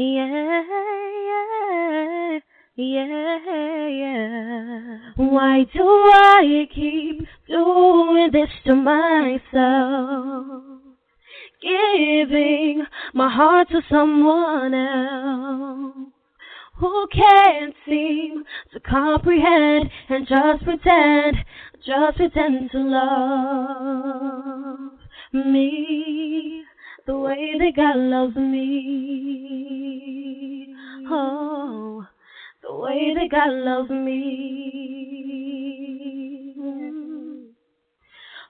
Yeah, yeah, yeah. Why do I keep doing this to myself? Giving my heart to someone else who can't seem to comprehend and just pretend, just pretend to love me the way that God loves me. Oh, the way that God loves me.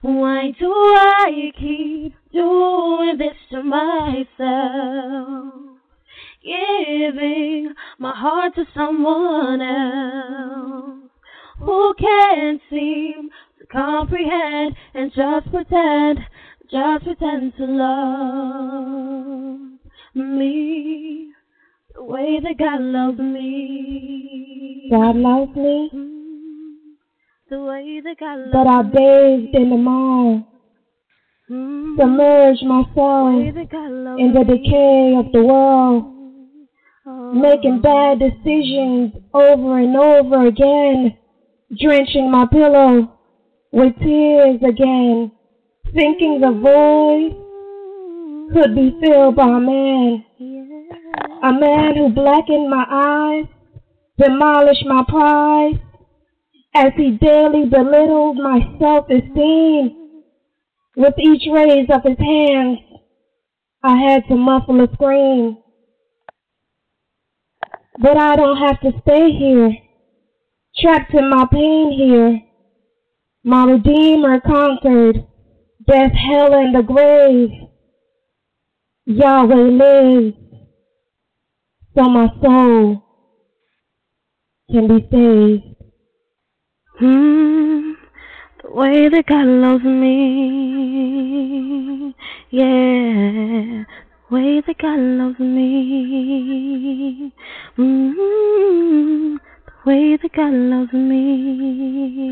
Why do I keep doing this to myself? Giving my heart to someone else who can't seem to comprehend and just pretend just pretend to love me the way that God loves me. God loves me. Mm, the way that God loves me. But I bathed in the mire, me. Mm, submerged myself way that God loves in the decay of the world, Oh. making bad decisions over and over again, drenching my pillow with tears again, thinking the void could be filled by a man, a man who blackened my eyes, demolished my pride, as he daily belittled my self-esteem. With each raise of his hands, I had to muffle a scream. But I don't have to stay here, trapped in my pain here. My Redeemer conquered death, hell, and the grave. Yahweh lives, so my soul can be saved. Hmm, the way that God loves me, yeah, the way that God loves me, mm, the way that God loves me.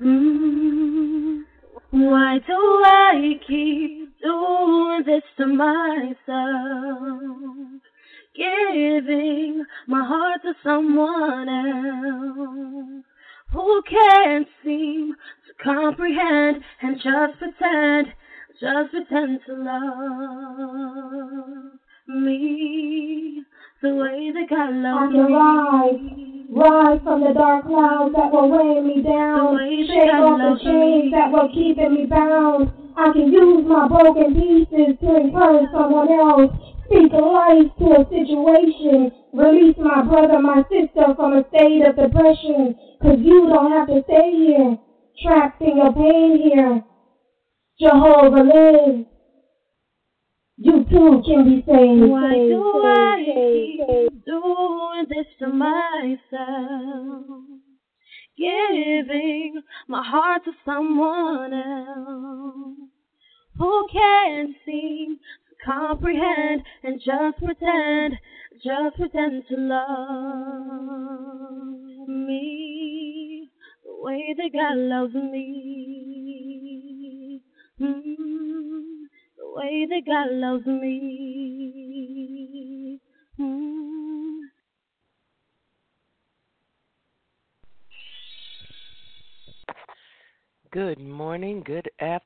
Mm. Why do I keep doing this to myself? Giving my heart to someone else who can't seem to comprehend and just pretend, just pretend to love me the way that God I loves can rise, me. rise from the dark clouds that were weighing me down, The shake off the chains me. that were keeping me bound. I can use my broken pieces to encourage someone else, speak life to a situation, release my brother, my sister from a state of depression, cause you don't have to stay here, trapped in your pain here. Jehovah lives. You too can be saved. Why do I keep doing this to myself? Giving my heart to someone else who can't seem to comprehend and just pretend, just pretend to love me the way that God loves me. That God loves me.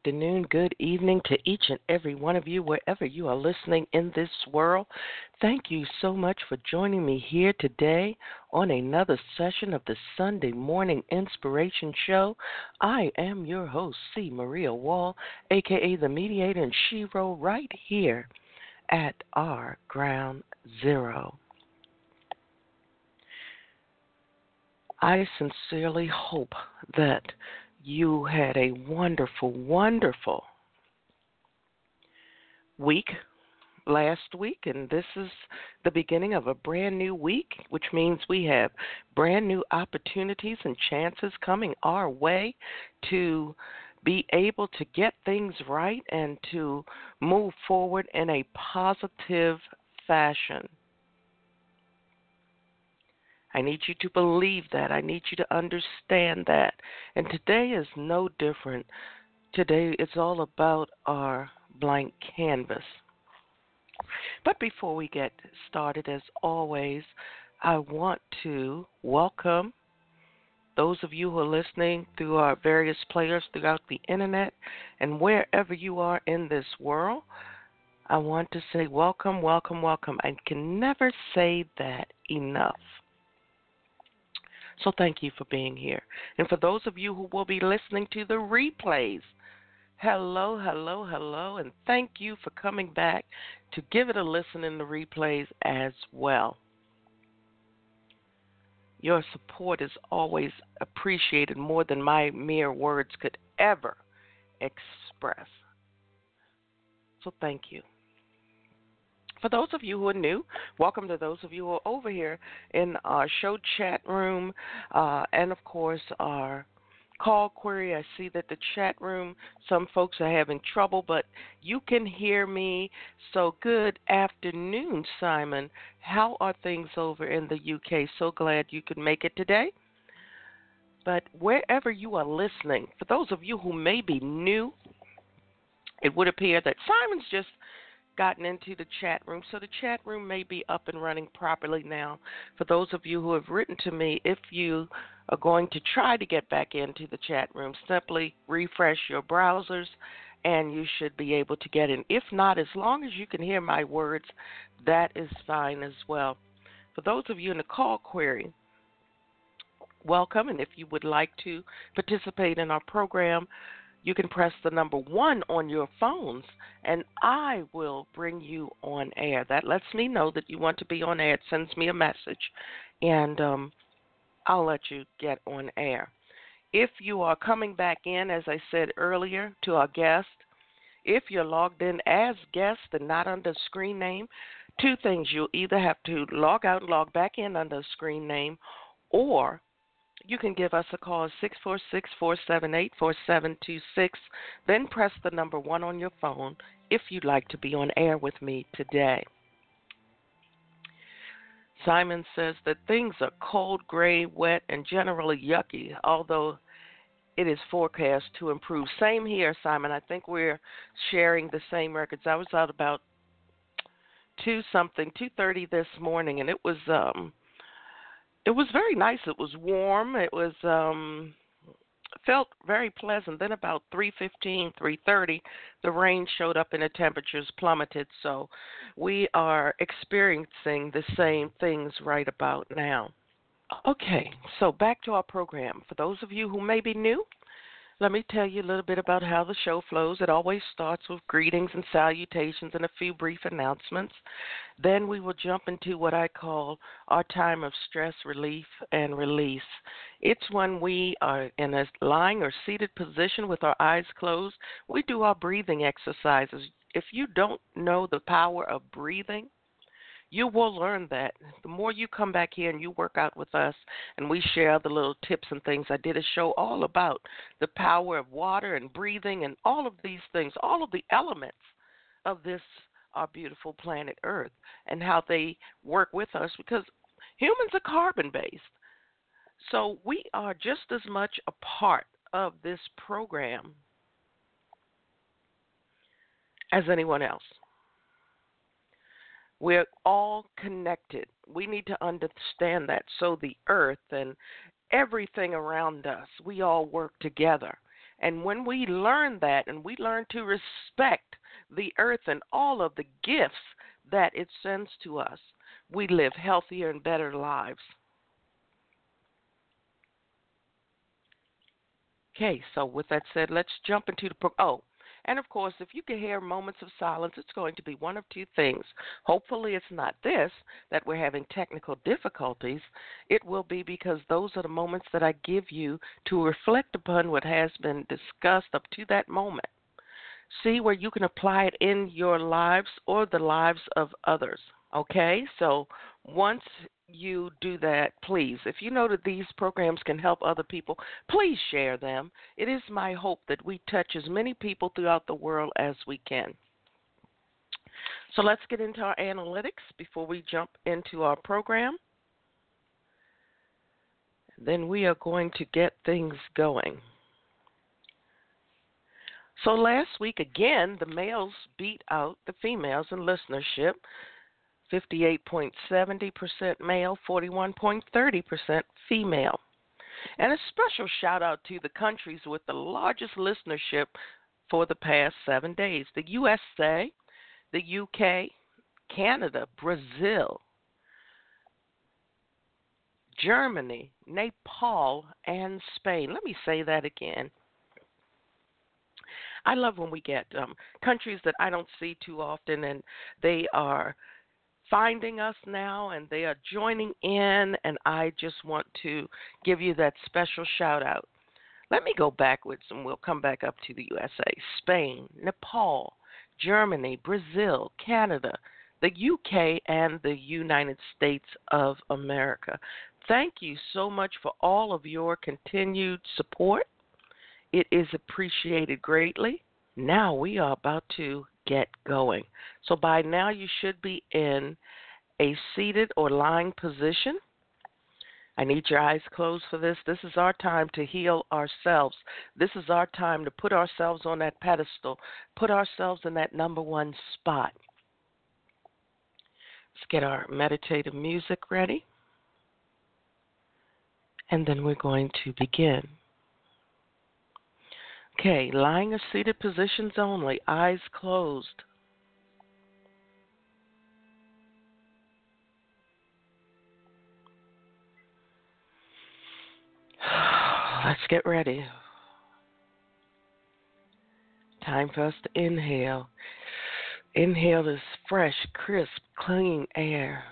Afternoon, good evening to each and every one of you, wherever you are listening in this world. Thank you so much for joining me here today on another session of the Sunday Morning Inspiration Show. I am your host, C. Maria Wall, aka the Mediator and Shiro, right here at our Ground Zero. I sincerely hope that you had a wonderful, wonderful week last week, and this is the beginning of a brand new week, which means we have brand new opportunities and chances coming our way to be able to get things right and to move forward in a positive fashion. I need you to believe that. I need you to understand that. And today is no different. Today it's all about our blank canvas. But before we get started, as always, I want to welcome those of you who are listening through our various players throughout the internet and wherever you are in this world. I want to say welcome, welcome, welcome. I can never say that enough. So thank you for being here. And for those of you who will be listening to the replays, hello, hello, hello, and thank you for coming back to give it a listen in the replays as well. Your support is always appreciated more than my mere words could ever express. So thank you. For those of you who are new, welcome to those of you who are over here in our show chat room uh, and, of course, our call query. I see that the chat room, some folks are having trouble, but you can hear me. So, good afternoon, Simon. How are things over in the UK? So glad you could make it today. But wherever you are listening, for those of you who may be new, it would appear that Simon's just gotten into the chat room. So the chat room may be up and running properly now. For those of you who have written to me, if you are going to try to get back into the chat room, simply refresh your browsers and you should be able to get in. If not, as long as you can hear my words, that is fine as well. For those of you in the call query, welcome. And if you would like to participate in our program, you can press the number one on your phones, and I will bring you on air. That lets me know that you want to be on air. It sends me a message, and um, I'll let you get on air. If you are coming back in, as I said earlier, to our guest, if you're logged in as guest and not under screen name, two things. You'll either have to log out and log back in under screen name, or you can give us a call 646 478 4726. Then press the number one on your phone if you'd like to be on air with me today. Simon says that things are cold, gray, wet, and generally yucky, although it is forecast to improve. Same here, Simon. I think we're sharing the same records. I was out about two something, two thirty this morning, and it was um it was very nice. It was warm. It was um felt very pleasant. Then about 3:15, 3:30, the rain showed up and the temperatures plummeted. So we are experiencing the same things right about now. Okay, so back to our program. For those of you who may be new, let me tell you a little bit about how the show flows. It always starts with greetings and salutations and a few brief announcements. Then we will jump into what I call our time of stress relief and release. It's when we are in a lying or seated position with our eyes closed. We do our breathing exercises. If you don't know the power of breathing, you will learn that. The more you come back here and you work out with us and we share the little tips and things, I did a show all about the power of water and breathing and all of these things, all of the elements of this our beautiful planet Earth and how they work with us because humans are carbon based. So we are just as much a part of this program as anyone else. We're all connected. We need to understand that. So the earth and everything around us, we all work together. And when we learn that and we learn to respect the earth and all of the gifts that it sends to us, we live healthier and better lives. Okay, so with that said, let's jump into the pro- oh, and of course, if you can hear moments of silence, it's going to be one of two things. Hopefully, it's not this that we're having technical difficulties. It will be because those are the moments that I give you to reflect upon what has been discussed up to that moment. See where you can apply it in your lives or the lives of others. Okay? So once you do that, please, if you know that these programs can help other people, please share them. It is my hope that we touch as many people throughout the world as we can. So let's get into our analytics before we jump into our program. Then we are going to get things going. So last week, again, the males beat out the females in listenership 58.70% male, 41.30% female. And a special shout out to the countries with the largest listenership for the past seven days the USA, the UK, Canada, Brazil, Germany, Nepal, and Spain. Let me say that again. I love when we get um, countries that I don't see too often, and they are finding us now and they are joining in, and I just want to give you that special shout out. Let me go backwards and we'll come back up to the USA, Spain, Nepal, Germany, Brazil, Canada, the UK, and the United States of America. Thank you so much for all of your continued support. It is appreciated greatly. Now we are about to get going. So by now you should be in a seated or lying position. I need your eyes closed for this. This is our time to heal ourselves. This is our time to put ourselves on that pedestal, put ourselves in that number one spot. Let's get our meditative music ready. And then we're going to begin. Okay, lying or seated positions only, eyes closed. Let's get ready. Time for us to inhale. Inhale this fresh, crisp, clean air.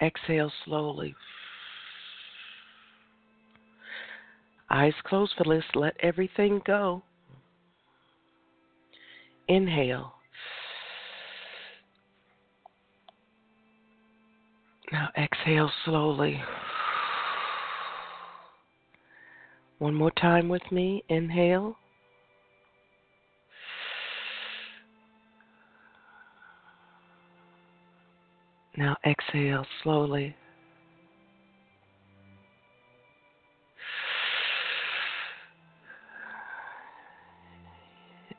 Exhale slowly. Eyes closed for this. Let everything go. Inhale. Now exhale slowly. One more time with me. Inhale. Now exhale slowly.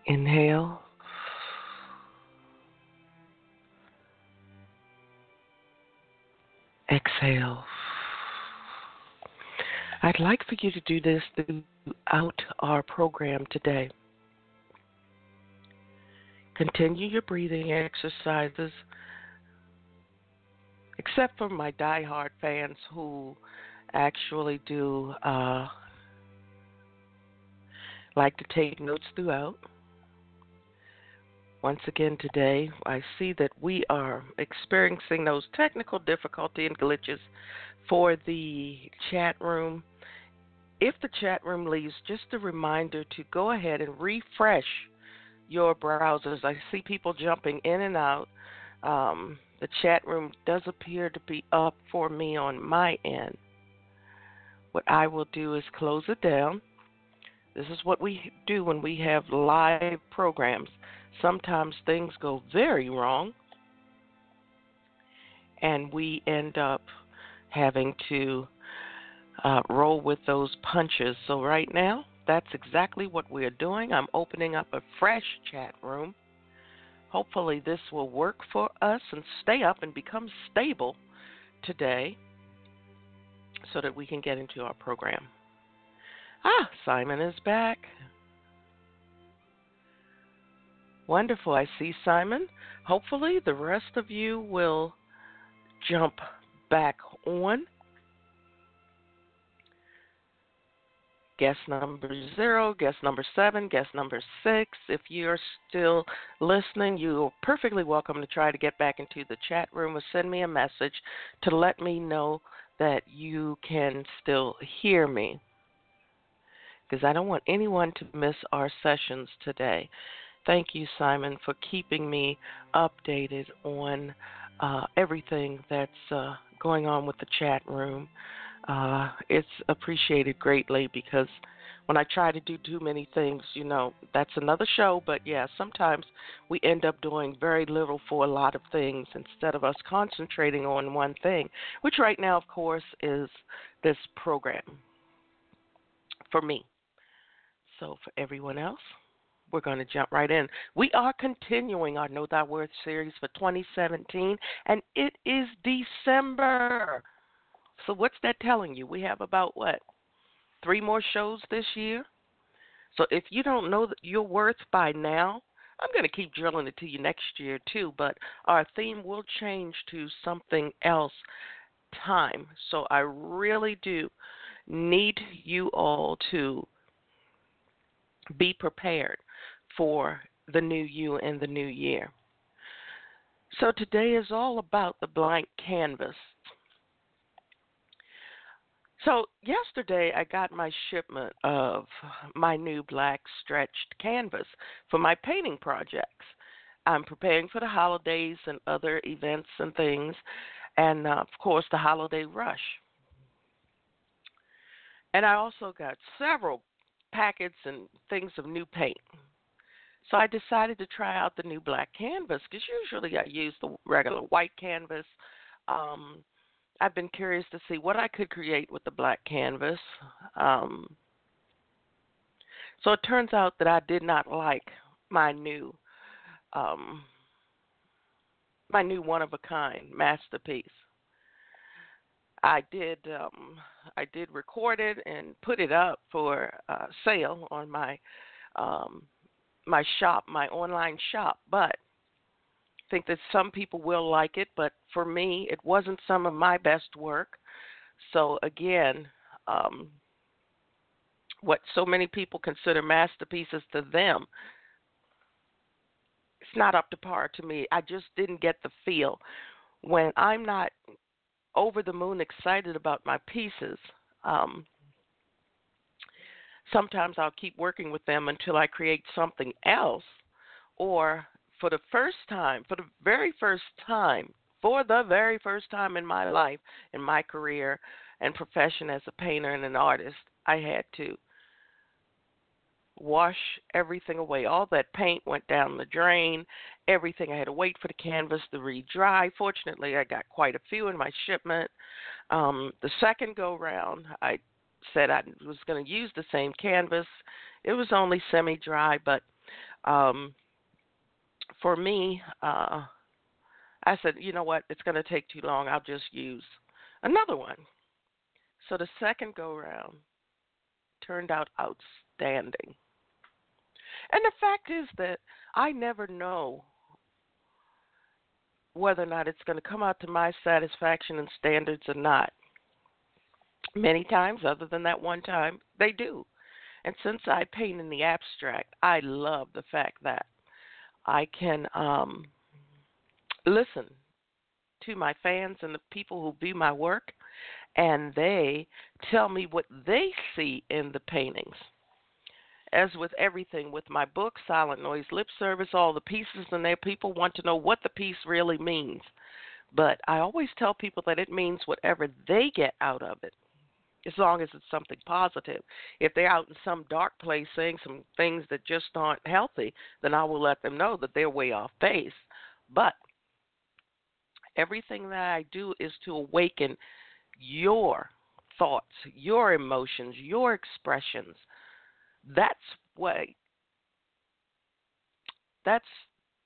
Inhale. Exhale. I'd like for you to do this throughout our program today. Continue your breathing exercises, except for my die-hard fans who actually do uh, like to take notes throughout. Once again today, I see that we are experiencing those technical difficulty and glitches for the chat room. If the chat room leaves, just a reminder to go ahead and refresh your browsers. I see people jumping in and out. Um, the chat room does appear to be up for me on my end. What I will do is close it down. This is what we do when we have live programs sometimes things go very wrong and we end up having to uh, roll with those punches. So, right now, that's exactly what we're doing. I'm opening up a fresh chat room. Hopefully, this will work for us and stay up and become stable today so that we can get into our program. Ah, Simon is back. Wonderful. I see Simon. Hopefully, the rest of you will jump back on. Guest number zero, guest number seven, guest number six. If you're still listening, you're perfectly welcome to try to get back into the chat room or send me a message to let me know that you can still hear me. Because I don't want anyone to miss our sessions today. Thank you, Simon, for keeping me updated on uh, everything that's uh, going on with the chat room. Uh, it's appreciated greatly because when I try to do too many things, you know, that's another show. But yeah, sometimes we end up doing very little for a lot of things instead of us concentrating on one thing, which right now, of course, is this program for me. So for everyone else, we're going to jump right in. We are continuing our Know Thy Worth series for 2017, and it is December. So, what's that telling you? We have about what? Three more shows this year? So, if you don't know your worth by now, I'm going to keep drilling it to you next year, too, but our theme will change to something else time. So, I really do need you all to be prepared for the new you and the new year. So today is all about the blank canvas. So yesterday I got my shipment of my new black stretched canvas for my painting projects. I'm preparing for the holidays and other events and things, and uh, of course the holiday rush. And I also got several packets and things of new paint. So I decided to try out the new black canvas because usually I use the regular white canvas. Um, I've been curious to see what I could create with the black canvas. Um, so it turns out that I did not like my new um, my new one of a kind masterpiece. I did um, I did record it and put it up for uh, sale on my um, my shop, my online shop. But I think that some people will like it, but for me, it wasn't some of my best work. So again, um, what so many people consider masterpieces to them, it's not up to par to me. I just didn't get the feel when I'm not over the moon excited about my pieces. Um, sometimes I'll keep working with them until I create something else, or for the first time, for the very first time, for the very first time in my life, in my career and profession as a painter and an artist, I had to wash everything away. All that paint went down the drain. Everything I had to wait for the canvas to re-dry. Fortunately, I got quite a few in my shipment. Um, the second go round, I said I was going to use the same canvas. It was only semi-dry, but um, for me, uh, I said, you know what? It's going to take too long. I'll just use another one. So the second go round turned out outstanding. And the fact is that I never know whether or not it's going to come out to my satisfaction and standards or not. Many times, other than that one time, they do. And since I paint in the abstract, I love the fact that I can um, listen to my fans and the people who view my work, and they tell me what they see in the paintings as with everything with my book, Silent Noise Lip Service, all the pieces in there, people want to know what the piece really means. But I always tell people that it means whatever they get out of it, as long as it's something positive. If they're out in some dark place saying some things that just aren't healthy, then I will let them know that they're way off base. But everything that I do is to awaken your thoughts, your emotions, your expressions that's way that's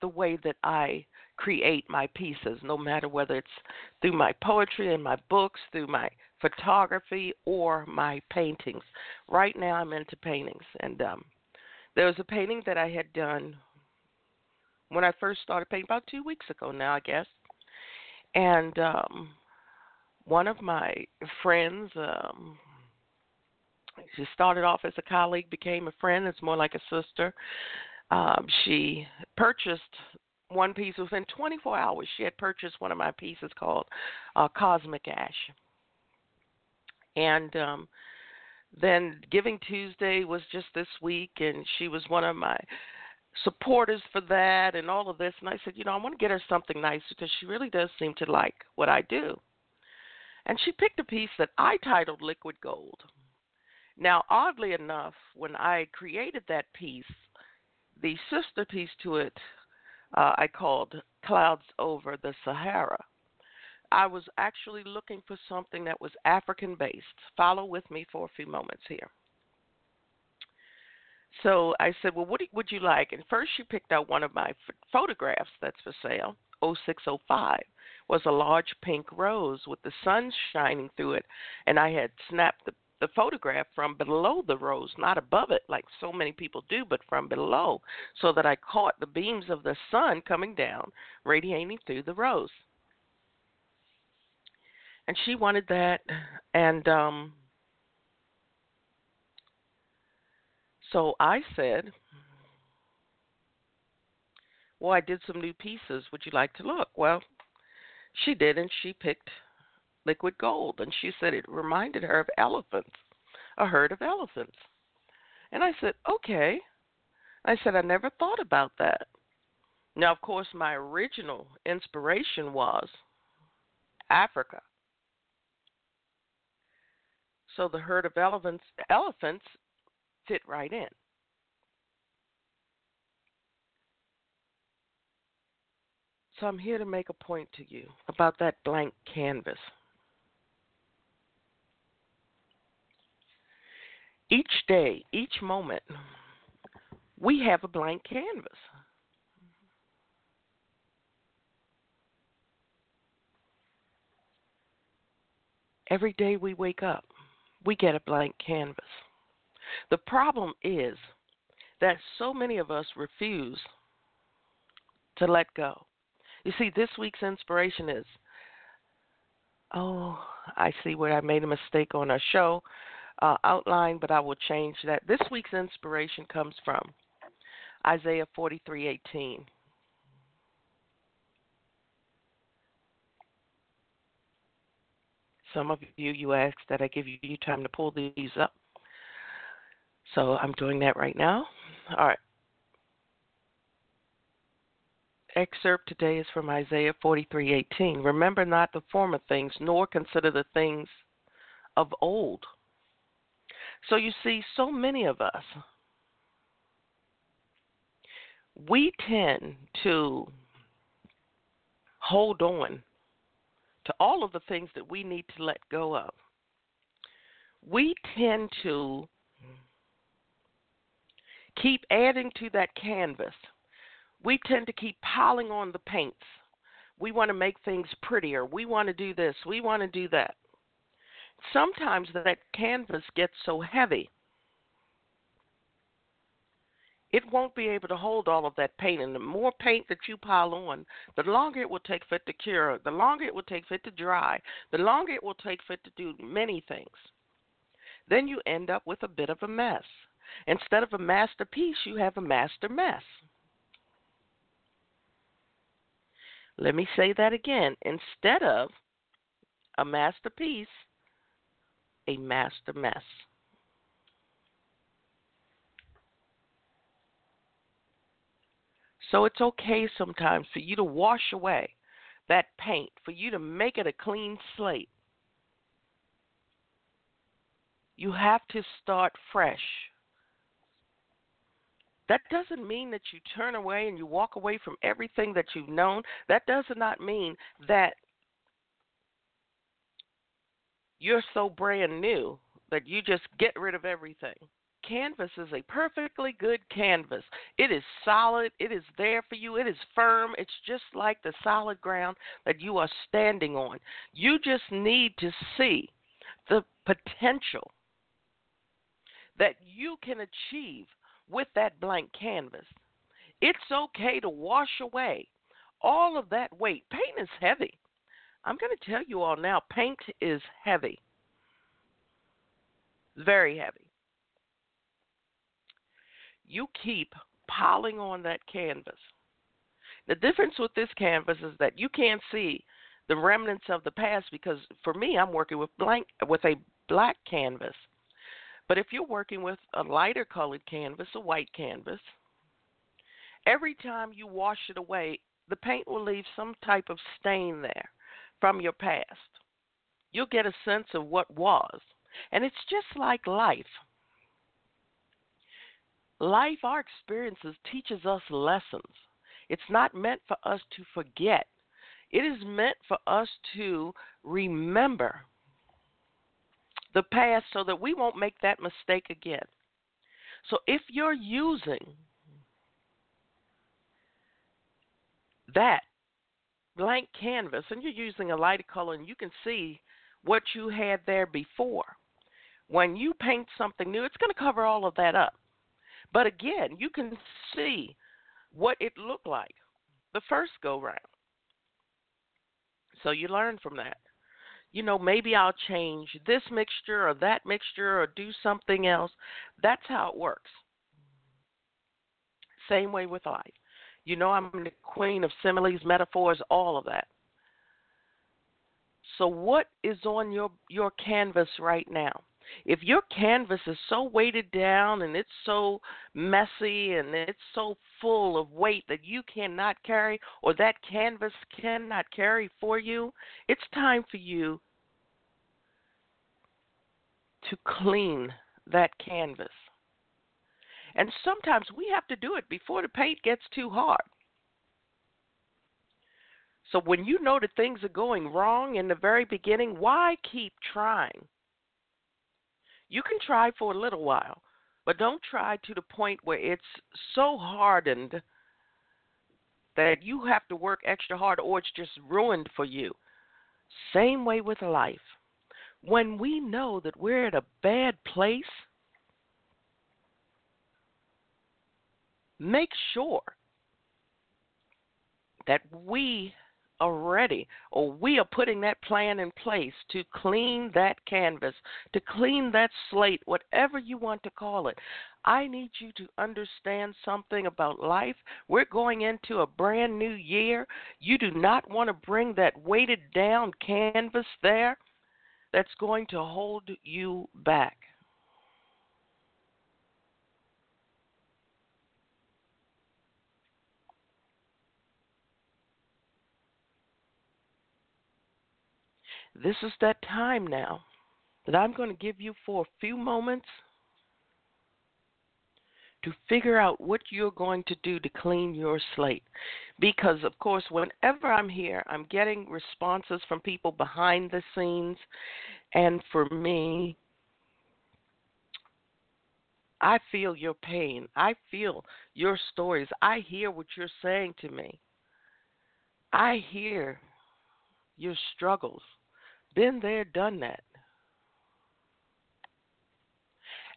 the way that I create my pieces, no matter whether it's through my poetry and my books, through my photography, or my paintings. Right now, I'm into paintings, and um, there was a painting that I had done when I first started painting about two weeks ago now, I guess. And um, one of my friends, um, she started off as a colleague, became a friend. It's more like a sister. Um, she purchased one piece within 24 hours. She had purchased one of my pieces called uh, Cosmic Ash. And um, then Giving Tuesday was just this week, and she was one of my supporters for that and all of this. And I said, you know, I want to get her something nice because she really does seem to like what I do. And she picked a piece that I titled Liquid Gold. Now, oddly enough, when I created that piece, the sister piece to it uh, I called Clouds Over the Sahara. I was actually looking for something that was African based. Follow with me for a few moments here. So I said, "Well, what would you like?" And first, she picked out one of my photographs that's for sale. 0605 was a large pink rose with the sun shining through it, and I had snapped the the photograph from below the rose, not above it like so many people do, but from below, so that I caught the beams of the sun coming down, radiating through the rose. And she wanted that, and um, so I said, Well, I did some new pieces. Would you like to look? Well, she did, and she picked liquid gold. And she said it reminded her of elephants, a herd of elephants. And I said, okay. I said, I never thought about that. Now, of course, my original inspiration was Africa. So the herd of elephants, elephants fit right in. So I'm here to make a point to you about that blank canvas. Each day, each moment, we have a blank canvas. Every day we wake up, we get a blank canvas. The problem is that so many of us refuse to let go. You see, this week's inspiration is oh, I see where I made a mistake on our show uh, outline, but I will change that. This week's inspiration comes from Isaiah 43:18. Some of you, you asked that I give you time to pull these up. So I'm doing that right now. All right excerpt today is from Isaiah 43:18. Remember not the former things, nor consider the things of old. So you see, so many of us, we tend to hold on to all of the things that we need to let go of. We tend to keep adding to that canvas we tend to keep piling on the paints. We want to make things prettier. We want to do this. We want to do that. Sometimes that canvas gets so heavy, it won't be able to hold all of that paint. And the more paint that you pile on, the longer it will take for it to cure, the longer it will take for it to dry, the longer it will take for it to do many things. Then you end up with a bit of a mess. Instead of a masterpiece, you have a master mess. Let me say that again. Instead of a masterpiece, a master mess. So it's okay sometimes for you to wash away that paint, for you to make it a clean slate. You have to start fresh. That doesn't mean that you turn away and you walk away from everything that you've known. That does not mean that you're so brand new that you just get rid of everything. Canvas is a perfectly good canvas. It is solid, it is there for you, it is firm. It's just like the solid ground that you are standing on. You just need to see the potential that you can achieve with that blank canvas. It's okay to wash away all of that weight. Paint is heavy. I'm going to tell you all now paint is heavy. Very heavy. You keep piling on that canvas. The difference with this canvas is that you can't see the remnants of the past because for me I'm working with blank with a black canvas. But if you're working with a lighter colored canvas, a white canvas, every time you wash it away, the paint will leave some type of stain there from your past. You'll get a sense of what was. And it's just like life. Life, our experiences, teaches us lessons. It's not meant for us to forget. It is meant for us to remember the past so that we won't make that mistake again. So if you're using that blank canvas and you're using a lighter color and you can see what you had there before, when you paint something new, it's going to cover all of that up. But again, you can see what it looked like the first go round. So you learn from that. You know, maybe I'll change this mixture or that mixture or do something else. That's how it works. Same way with life. You know, I'm the queen of similes, metaphors, all of that. So, what is on your your canvas right now? If your canvas is so weighted down and it's so messy and it's so full of weight that you cannot carry or that canvas cannot carry for you, it's time for you to clean that canvas. And sometimes we have to do it before the paint gets too hard. So when you know that things are going wrong in the very beginning, why keep trying? You can try for a little while, but don't try to the point where it's so hardened that you have to work extra hard or it's just ruined for you. Same way with life. When we know that we're at a bad place, make sure that we are ready or we are putting that plan in place to clean that canvas, to clean that slate, whatever you want to call it. I need you to understand something about life. We're going into a brand new year. You do not want to bring that weighted down canvas there that's going to hold you back. This is that time now that I'm going to give you for a few moments to figure out what you're going to do to clean your slate. Because, of course, whenever I'm here, I'm getting responses from people behind the scenes. And for me, I feel your pain. I feel your stories. I hear what you're saying to me. I hear your struggles. Been there, done that.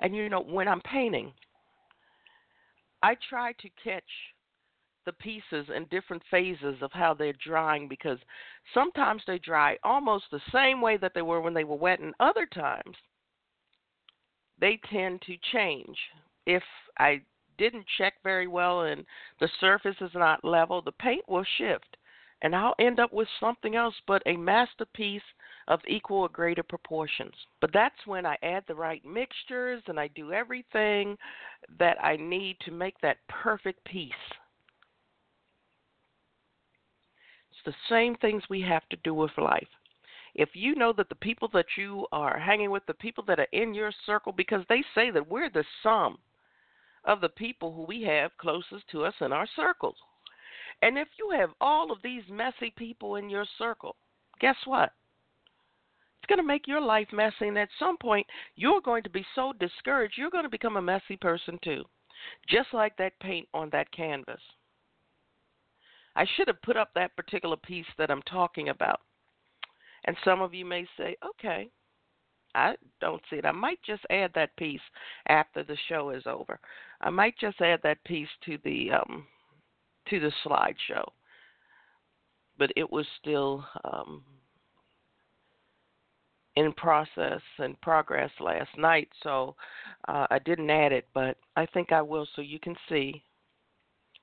And you know, when I'm painting, I try to catch the pieces in different phases of how they're drying because sometimes they dry almost the same way that they were when they were wet, and other times they tend to change. If I didn't check very well and the surface is not level, the paint will shift and I'll end up with something else but a masterpiece of equal or greater proportions. But that's when I add the right mixtures and I do everything that I need to make that perfect piece. It's the same things we have to do with life. If you know that the people that you are hanging with, the people that are in your circle, because they say that we're the sum of the people who we have closest to us in our circles. And if you have all of these messy people in your circle, guess what? Going to make your life messy, and at some point, you're going to be so discouraged, you're going to become a messy person too, just like that paint on that canvas. I should have put up that particular piece that I'm talking about. And some of you may say, okay, I don't see it. I might just add that piece after the show is over. I might just add that piece to the um, to the slideshow. But it was still um, in process and progress last night, so uh, I didn't add it, but I think I will so you can see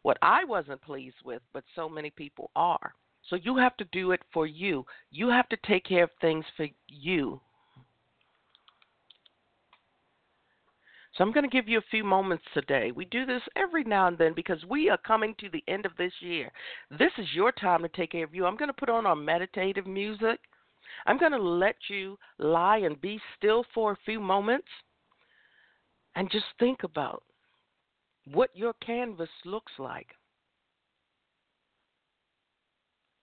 what I wasn't pleased with, but so many people are. So you have to do it for you. You have to take care of things for you So I'm going to give you a few moments today. We do this every now and then because we are coming to the end of this year. This is your time to take care of you. I'm going to put on our meditative music. I'm going to let you lie and be still for a few moments and just think about what your canvas looks like.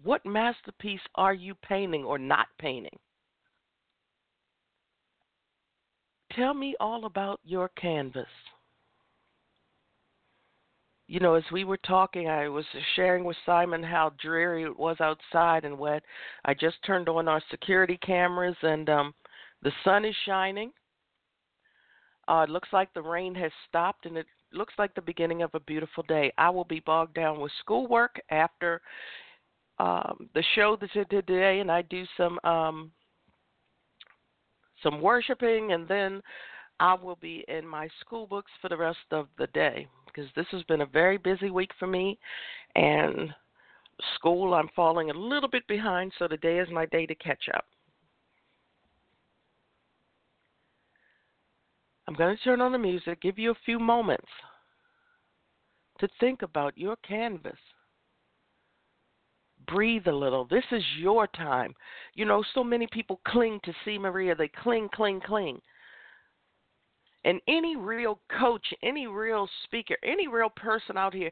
What masterpiece are you painting or not painting? Tell me all about your canvas. You know, as we were talking, I was sharing with Simon how dreary it was outside and wet. I just turned on our security cameras, and um, the sun is shining. Uh, it looks like the rain has stopped, and it looks like the beginning of a beautiful day. I will be bogged down with schoolwork after um, the show that you did today, and I do some um, some worshiping, and then I will be in my school books for the rest of the day because this has been a very busy week for me, and school I'm falling a little bit behind, so today is my day to catch up. I'm going to turn on the music, give you a few moments to think about your canvas. Breathe a little. This is your time. You know, so many people cling to C. Maria. They cling, cling, cling. And any real coach, any real speaker, any real person out here,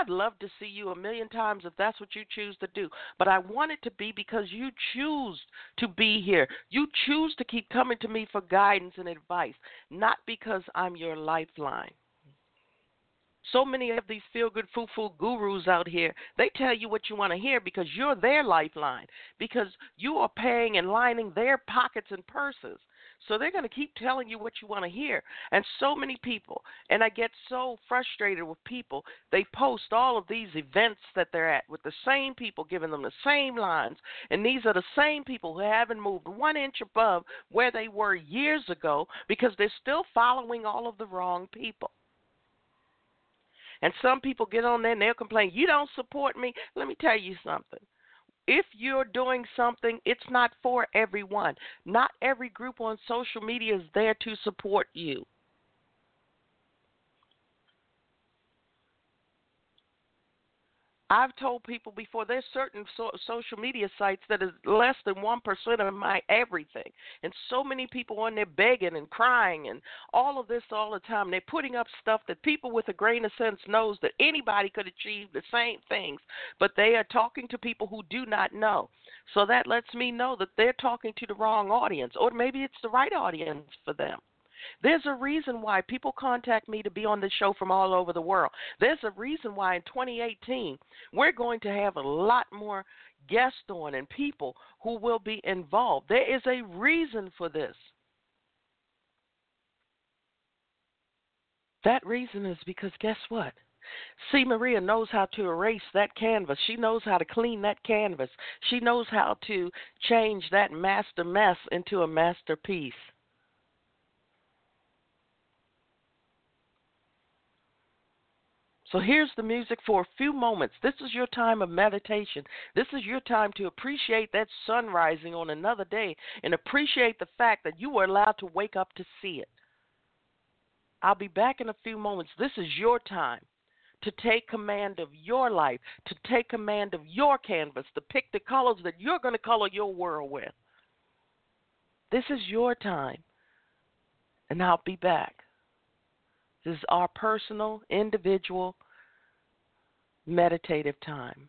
I'd love to see you a million times if that's what you choose to do. But I want it to be because you choose to be here. You choose to keep coming to me for guidance and advice, not because I'm your lifeline. So many of these feel good foo foo gurus out here, they tell you what you want to hear because you're their lifeline, because you are paying and lining their pockets and purses. So they're going to keep telling you what you want to hear. And so many people, and I get so frustrated with people, they post all of these events that they're at with the same people giving them the same lines. And these are the same people who haven't moved one inch above where they were years ago because they're still following all of the wrong people. And some people get on there and they'll complain, You don't support me. Let me tell you something if you're doing something, it's not for everyone. Not every group on social media is there to support you. I've told people before there's certain so, social media sites that is less than 1% of my everything. And so many people on there begging and crying and all of this all the time. They're putting up stuff that people with a grain of sense knows that anybody could achieve the same things, but they are talking to people who do not know. So that lets me know that they're talking to the wrong audience or maybe it's the right audience for them. There's a reason why people contact me to be on the show from all over the world. There's a reason why in 2018 we're going to have a lot more guests on and people who will be involved. There is a reason for this. That reason is because guess what? C. Maria knows how to erase that canvas. She knows how to clean that canvas. She knows how to change that master mess into a masterpiece. So here's the music for a few moments. This is your time of meditation. This is your time to appreciate that sun rising on another day and appreciate the fact that you were allowed to wake up to see it. I'll be back in a few moments. This is your time to take command of your life, to take command of your canvas, to pick the colors that you're going to color your world with. This is your time. And I'll be back. This is our personal, individual meditative time.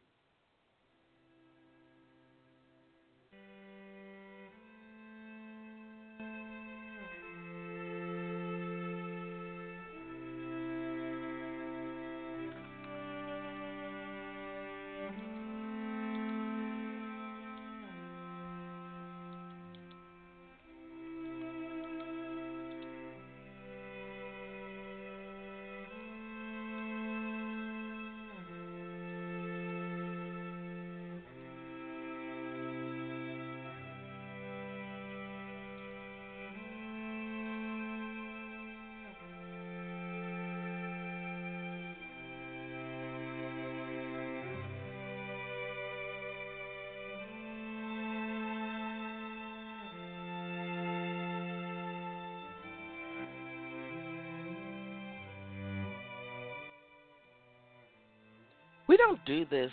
Do this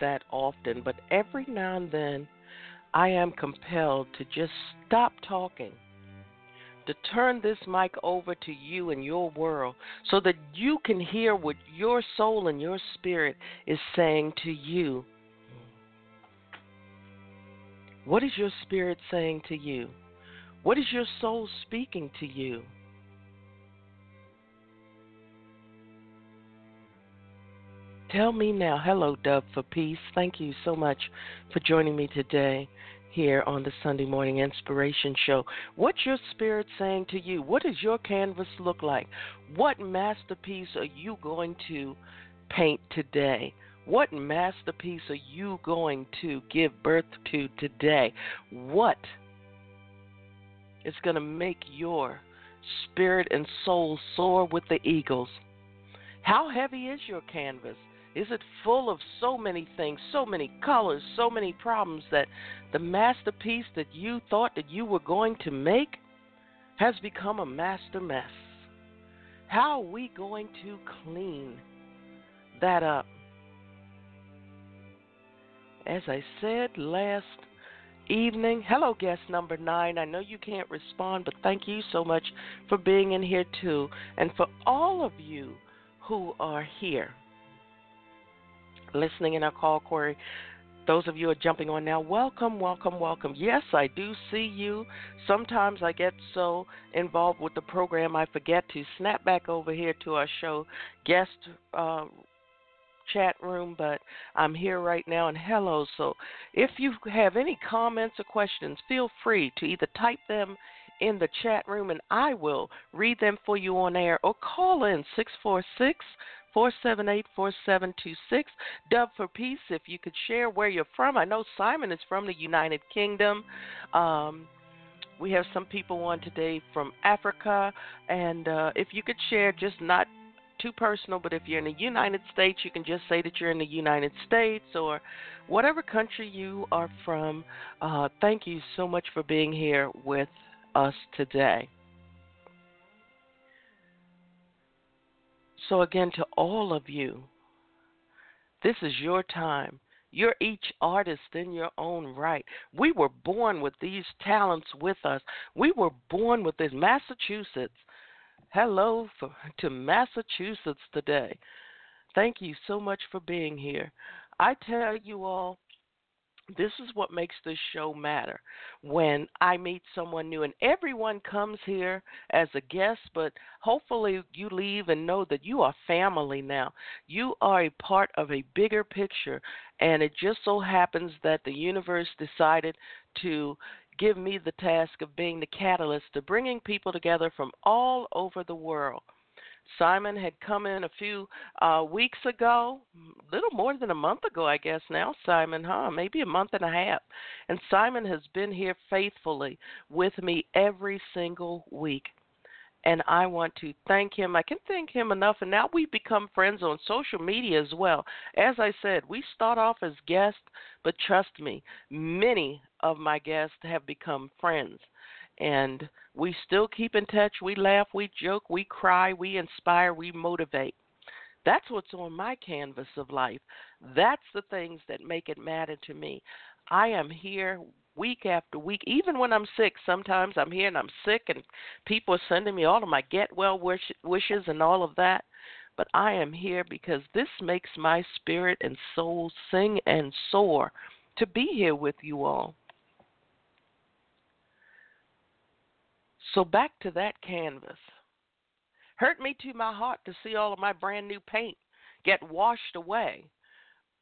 that often, but every now and then I am compelled to just stop talking, to turn this mic over to you and your world so that you can hear what your soul and your spirit is saying to you. What is your spirit saying to you? What is your soul speaking to you? Tell me now. Hello, Dove for Peace. Thank you so much for joining me today here on the Sunday Morning Inspiration Show. What's your spirit saying to you? What does your canvas look like? What masterpiece are you going to paint today? What masterpiece are you going to give birth to today? What is going to make your spirit and soul soar with the eagles? How heavy is your canvas? Is it full of so many things, so many colors, so many problems that the masterpiece that you thought that you were going to make has become a master mess? How are we going to clean that up? As I said last evening, hello, guest number nine. I know you can't respond, but thank you so much for being in here too. And for all of you who are here listening in our call query. Those of you are jumping on now, welcome, welcome, welcome. Yes, I do see you. Sometimes I get so involved with the program I forget to snap back over here to our show guest uh, chat room, but I'm here right now and hello. So if you have any comments or questions, feel free to either type them in the chat room and I will read them for you on air or call in 646 478 4726. Dove for Peace, if you could share where you're from. I know Simon is from the United Kingdom. Um, we have some people on today from Africa, and uh, if you could share, just not too personal, but if you're in the United States, you can just say that you're in the United States or whatever country you are from. Uh, thank you so much for being here with us today. So, again, to all of you, this is your time. You're each artist in your own right. We were born with these talents with us. We were born with this. Massachusetts. Hello for, to Massachusetts today. Thank you so much for being here. I tell you all, this is what makes this show matter when I meet someone new. And everyone comes here as a guest, but hopefully you leave and know that you are family now. You are a part of a bigger picture. And it just so happens that the universe decided to give me the task of being the catalyst to bringing people together from all over the world. Simon had come in a few uh, weeks ago, a little more than a month ago, I guess now, Simon, huh? Maybe a month and a half. And Simon has been here faithfully with me every single week. And I want to thank him. I can thank him enough. And now we've become friends on social media as well. As I said, we start off as guests, but trust me, many of my guests have become friends and we still keep in touch. We laugh, we joke, we cry, we inspire, we motivate. That's what's on my canvas of life. That's the things that make it matter to me. I am here week after week, even when I'm sick. Sometimes I'm here and I'm sick, and people are sending me all of my get well wish, wishes and all of that. But I am here because this makes my spirit and soul sing and soar to be here with you all. So back to that canvas. Hurt me to my heart to see all of my brand new paint get washed away.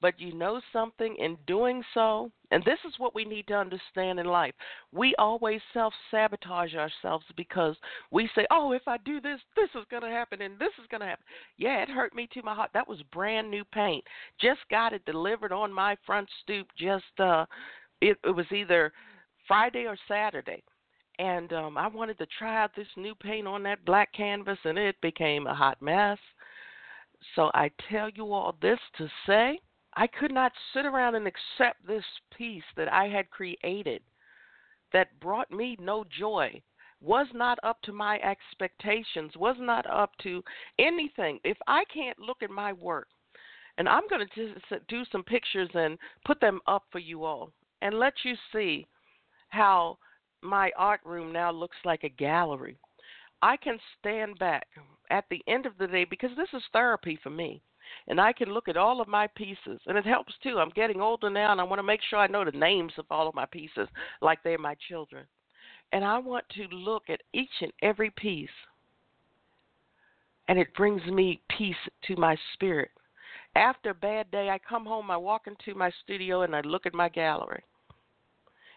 But you know something? In doing so, and this is what we need to understand in life, we always self sabotage ourselves because we say, oh, if I do this, this is going to happen and this is going to happen. Yeah, it hurt me to my heart. That was brand new paint. Just got it delivered on my front stoop. Just, uh, it, it was either Friday or Saturday and um, I wanted to try out this new paint on that black canvas, and it became a hot mess. So I tell you all this to say, I could not sit around and accept this piece that I had created that brought me no joy, was not up to my expectations, was not up to anything. If I can't look at my work, and I'm going to do some pictures and put them up for you all and let you see how my art room now looks like a gallery. I can stand back at the end of the day because this is therapy for me. And I can look at all of my pieces. And it helps too. I'm getting older now and I want to make sure I know the names of all of my pieces like they're my children. And I want to look at each and every piece. And it brings me peace to my spirit. After a bad day, I come home, I walk into my studio, and I look at my gallery.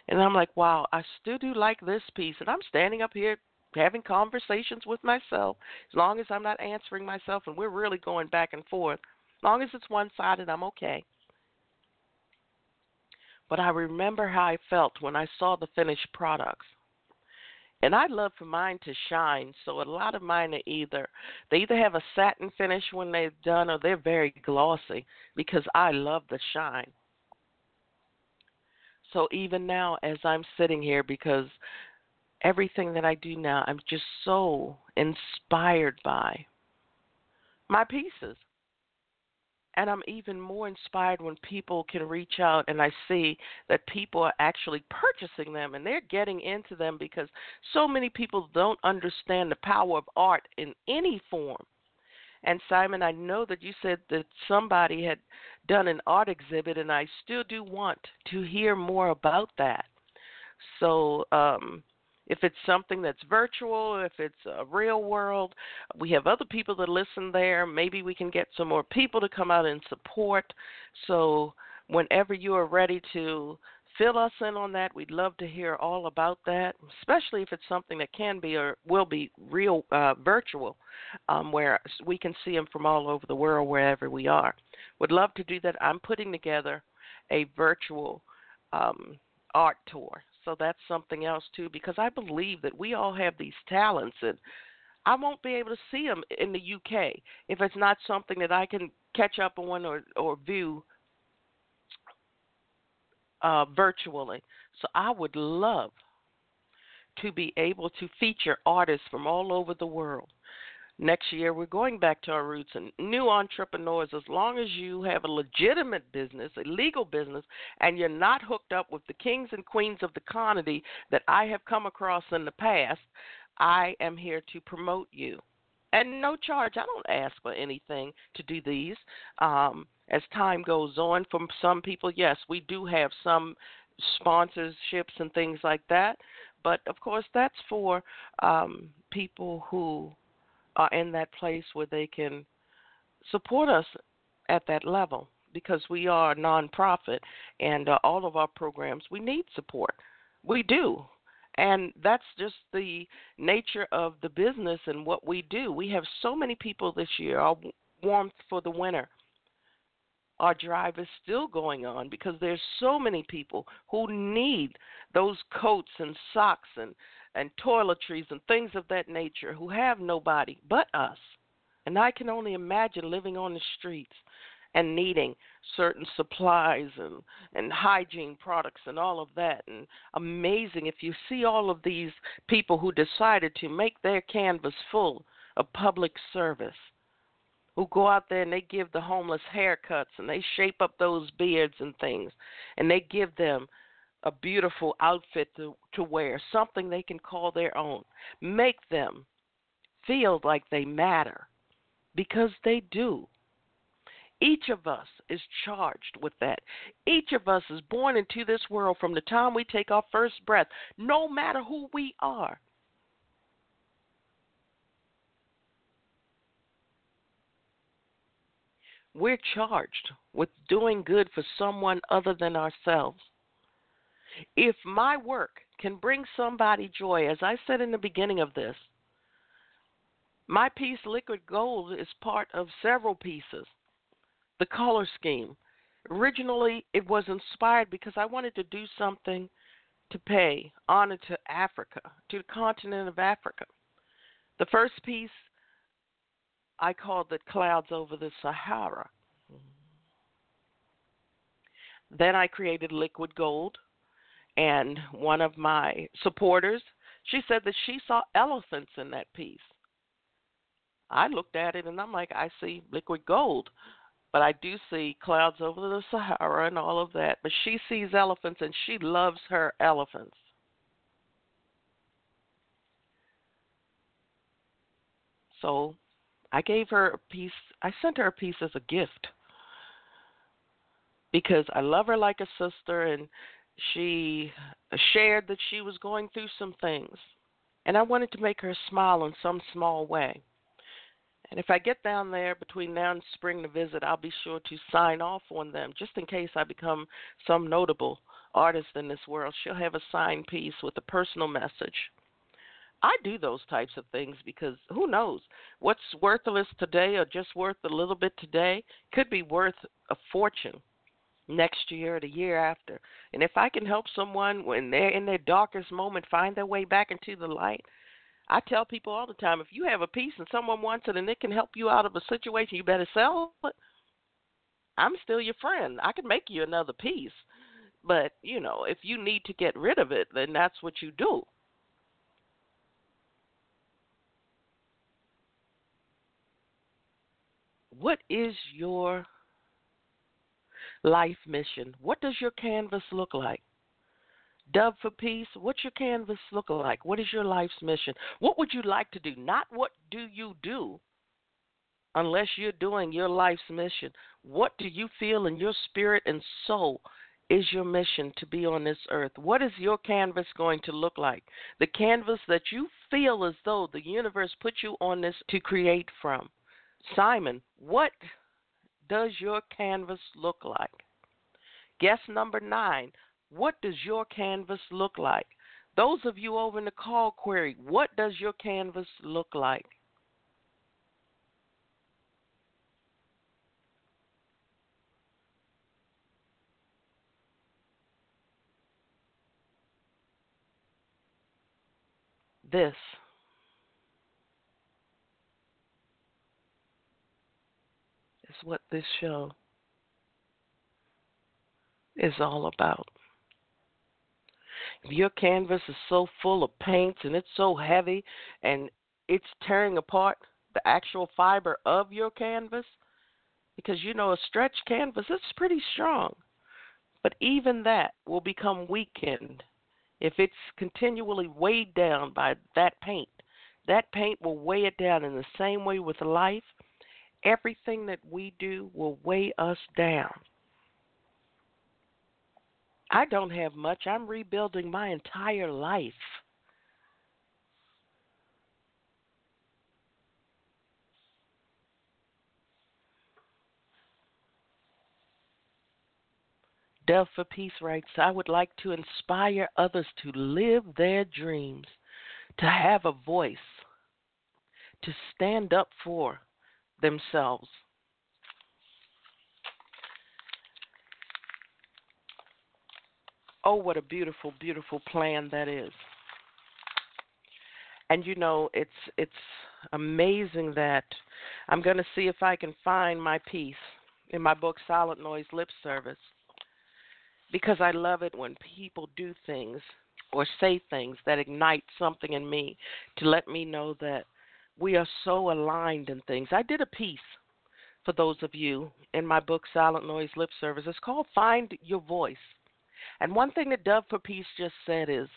And I'm like, wow, I still do like this piece. And I'm standing up here having conversations with myself, as long as I'm not answering myself and we're really going back and forth. As long as it's one sided, I'm okay. But I remember how I felt when I saw the finished products. And I'd love for mine to shine. So a lot of mine are either they either have a satin finish when they're done or they're very glossy because I love the shine. So even now as I'm sitting here because everything that I do now I'm just so inspired by my pieces. And I'm even more inspired when people can reach out and I see that people are actually purchasing them and they're getting into them because so many people don't understand the power of art in any form. And Simon, I know that you said that somebody had done an art exhibit, and I still do want to hear more about that. So, um, if it's something that's virtual, if it's a real world, we have other people that listen there. Maybe we can get some more people to come out and support. So, whenever you are ready to fill us in on that, we'd love to hear all about that, especially if it's something that can be or will be real uh, virtual, um, where we can see them from all over the world wherever we are. Would love to do that. I'm putting together a virtual um, art tour so that's something else too because I believe that we all have these talents and I won't be able to see them in the UK if it's not something that I can catch up on or or view uh, virtually. So I would love to be able to feature artists from all over the world next year we're going back to our roots and new entrepreneurs as long as you have a legitimate business a legal business and you're not hooked up with the kings and queens of the comedy that i have come across in the past i am here to promote you and no charge i don't ask for anything to do these um, as time goes on from some people yes we do have some sponsorships and things like that but of course that's for um, people who are in that place where they can support us at that level because we are a nonprofit and uh, all of our programs we need support. We do. And that's just the nature of the business and what we do. We have so many people this year, our warmth for the winter. Our drive is still going on because there's so many people who need those coats and socks and and toiletries and things of that nature who have nobody but us. And I can only imagine living on the streets and needing certain supplies and, and hygiene products and all of that. And amazing if you see all of these people who decided to make their canvas full of public service, who go out there and they give the homeless haircuts and they shape up those beards and things, and they give them a beautiful outfit to, to wear, something they can call their own. Make them feel like they matter because they do. Each of us is charged with that. Each of us is born into this world from the time we take our first breath, no matter who we are. We're charged with doing good for someone other than ourselves. If my work can bring somebody joy, as I said in the beginning of this, my piece Liquid Gold is part of several pieces. The color scheme. Originally, it was inspired because I wanted to do something to pay honor to Africa, to the continent of Africa. The first piece I called the Clouds Over the Sahara. Then I created Liquid Gold, and one of my supporters, she said that she saw elephants in that piece. I looked at it and I'm like, I see liquid gold, but I do see clouds over the Sahara and all of that. But she sees elephants and she loves her elephants. So I gave her a piece, I sent her a piece as a gift because I love her like a sister and she shared that she was going through some things, and I wanted to make her smile in some small way. And if I get down there between now and spring to visit, I'll be sure to sign off on them just in case I become some notable artist in this world. She'll have a signed piece with a personal message. I do those types of things because who knows what's worthless today or just worth a little bit today could be worth a fortune next year or the year after. And if I can help someone when they're in their darkest moment find their way back into the light, I tell people all the time if you have a piece and someone wants it and it can help you out of a situation, you better sell it. I'm still your friend. I can make you another piece. But, you know, if you need to get rid of it, then that's what you do. What is your life mission? What does your canvas look like? Dove for Peace, what's your canvas look like? What is your life's mission? What would you like to do? Not what do you do unless you're doing your life's mission. What do you feel in your spirit and soul is your mission to be on this earth? What is your canvas going to look like? The canvas that you feel as though the universe put you on this to create from. Simon, what does your canvas look like? Guess number nine, what does your canvas look like? Those of you over in the call query, what does your canvas look like? This is what this show is all about. Your canvas is so full of paints and it's so heavy and it's tearing apart the actual fiber of your canvas, because you know a stretched canvas is pretty strong, but even that will become weakened if it's continually weighed down by that paint. That paint will weigh it down in the same way with life. Everything that we do will weigh us down. I don't have much. I'm rebuilding my entire life. Dove for Peace writes, I would like to inspire others to live their dreams, to have a voice, to stand up for themselves. Oh, what a beautiful, beautiful plan that is. And you know, it's it's amazing that I'm going to see if I can find my piece in my book Silent Noise Lip Service because I love it when people do things or say things that ignite something in me to let me know that we are so aligned in things. I did a piece for those of you in my book Silent Noise Lip Service. It's called Find Your Voice. And one thing that Dove for Peace just said is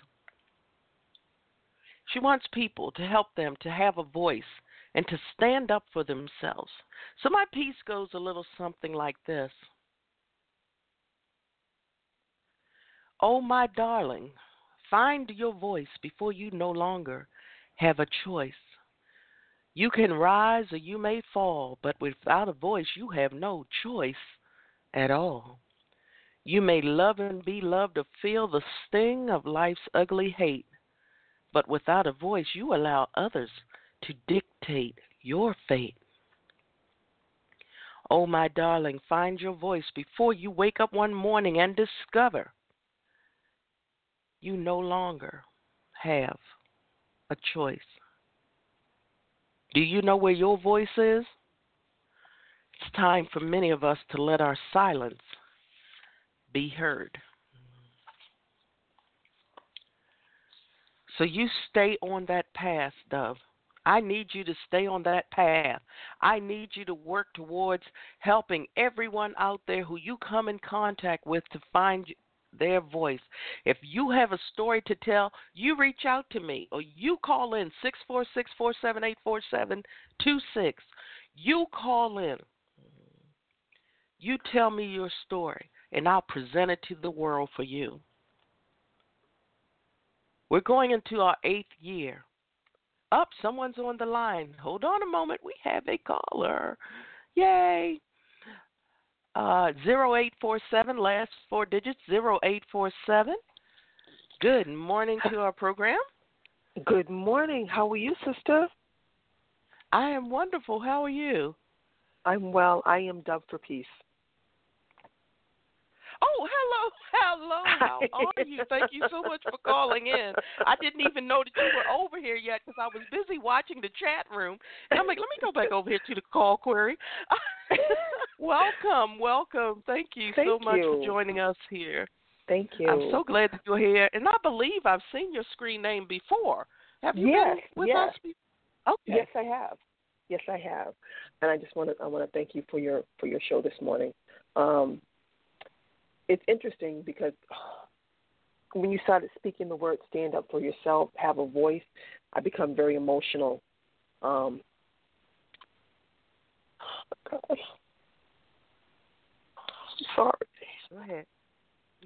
she wants people to help them to have a voice and to stand up for themselves. So my piece goes a little something like this Oh, my darling, find your voice before you no longer have a choice. You can rise or you may fall, but without a voice, you have no choice at all. You may love and be loved or feel the sting of life's ugly hate, but without a voice, you allow others to dictate your fate. Oh, my darling, find your voice before you wake up one morning and discover you no longer have a choice. Do you know where your voice is? It's time for many of us to let our silence be heard. So you stay on that path, Dove. I need you to stay on that path. I need you to work towards helping everyone out there who you come in contact with to find their voice. If you have a story to tell, you reach out to me or you call in 646 478 4726. You call in. You tell me your story and I'll present it to the world for you. We're going into our eighth year Up, oh, someone's on the line. Hold on a moment. We have a caller. Yay. Uh, 0847, last four digits, 0847. Good morning to our program. Good morning. How are you, sister? I am wonderful. How are you? I'm well. I am Dove for Peace. Oh, hello, hello. How are you? Thank you so much for calling in. I didn't even know that you were over here yet because I was busy watching the chat room. And I'm like, let me go back over here to the call query. welcome, welcome. Thank you Thank so much you. for joining us here. Thank you. I'm so glad that you're here. And I believe I've seen your screen name before. Have you yes, been with yes. us before? Okay. Yes, I have. Yes, I have. And I just want to I want to thank you for your for your show this morning. Um, it's interesting because when you started speaking the word stand up for yourself, have a voice, I become very emotional. Um, sorry. Go ahead.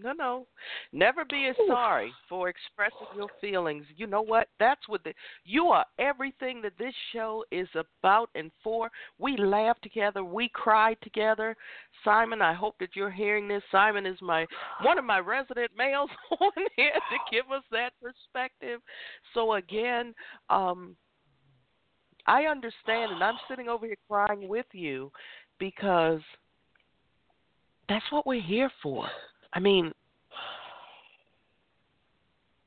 No, no. Never be sorry for expressing your feelings. You know what? That's what the you are everything that this show is about and for. We laugh together, we cry together. Simon, I hope that you're hearing this. Simon is my one of my resident males on here to give us that perspective. So again, um I understand and I'm sitting over here crying with you because that's what we're here for. I mean,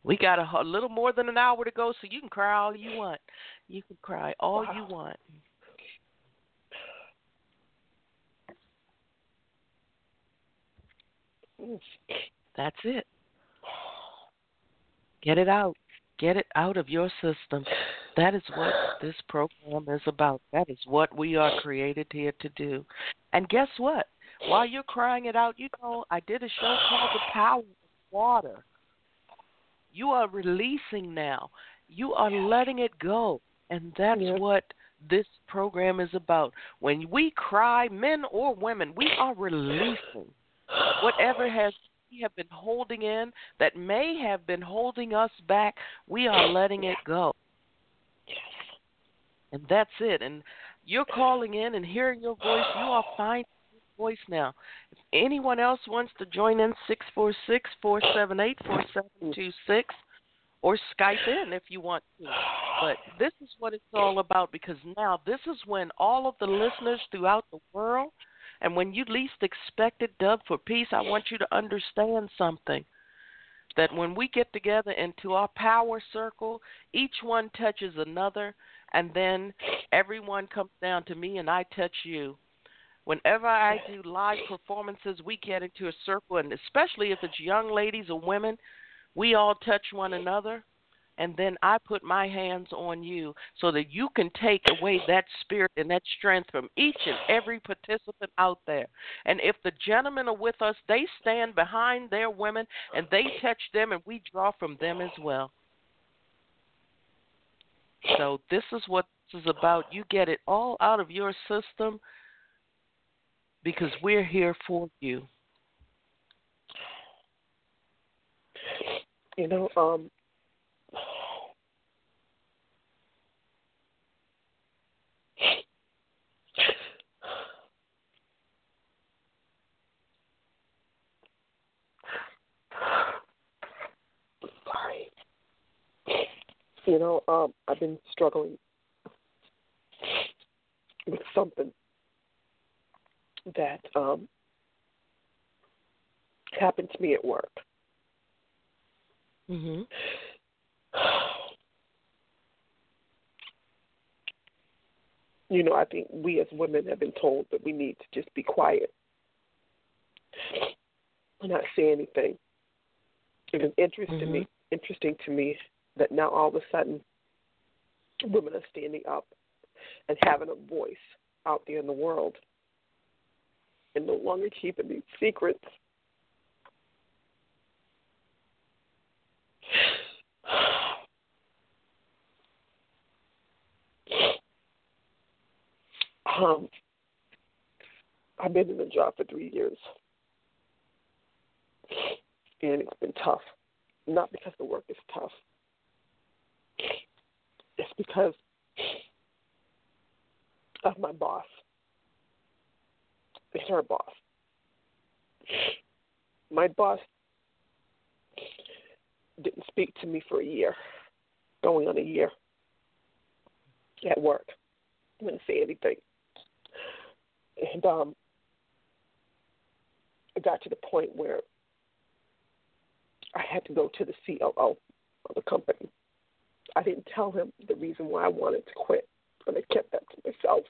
we got a, a, little more than an hour to go, so you can cry all you want. You can cry all wow. you want. That's it. Get it out. Get it out of your system. That is what this program is about. That is what we are created here to do. And guess what? While you're crying it out, you know, I did a show called The Power of Water. You are releasing now. You are letting it go. And that's yeah. what this program is about. When we cry, men or women, we are releasing whatever has we have been holding in that may have been holding us back. We are letting it go. Yes. And that's it. And you're calling in and hearing your voice. You are finding voice now. If anyone else wants to join in, six four six four seven eight four seven two six, or Skype in if you want to. But this is what it's all about because now this is when all of the listeners throughout the world, and when you least expect it, Dove for Peace, I want you to understand something. That when we get together into our power circle, each one touches another, and then everyone comes down to me and I touch you Whenever I do live performances, we get into a circle, and especially if it's young ladies or women, we all touch one another. And then I put my hands on you so that you can take away that spirit and that strength from each and every participant out there. And if the gentlemen are with us, they stand behind their women and they touch them, and we draw from them as well. So, this is what this is about. You get it all out of your system because we're here for you. You know, um, sorry. You know, um, I've been struggling with something that um, happened to me at work. Mhm. You know, I think we as women have been told that we need to just be quiet and not say anything. It is interesting mm-hmm. to me, interesting to me that now all of a sudden women are standing up and having a voice out there in the world and no longer keeping these secrets. Um, I've been in the job for three years, and it's been tough. Not because the work is tough, it's because of my boss. It's her boss. My boss didn't speak to me for a year, going on a year at work. Didn't say anything. And um, it got to the point where I had to go to the COO of the company. I didn't tell him the reason why I wanted to quit, and I kept that to myself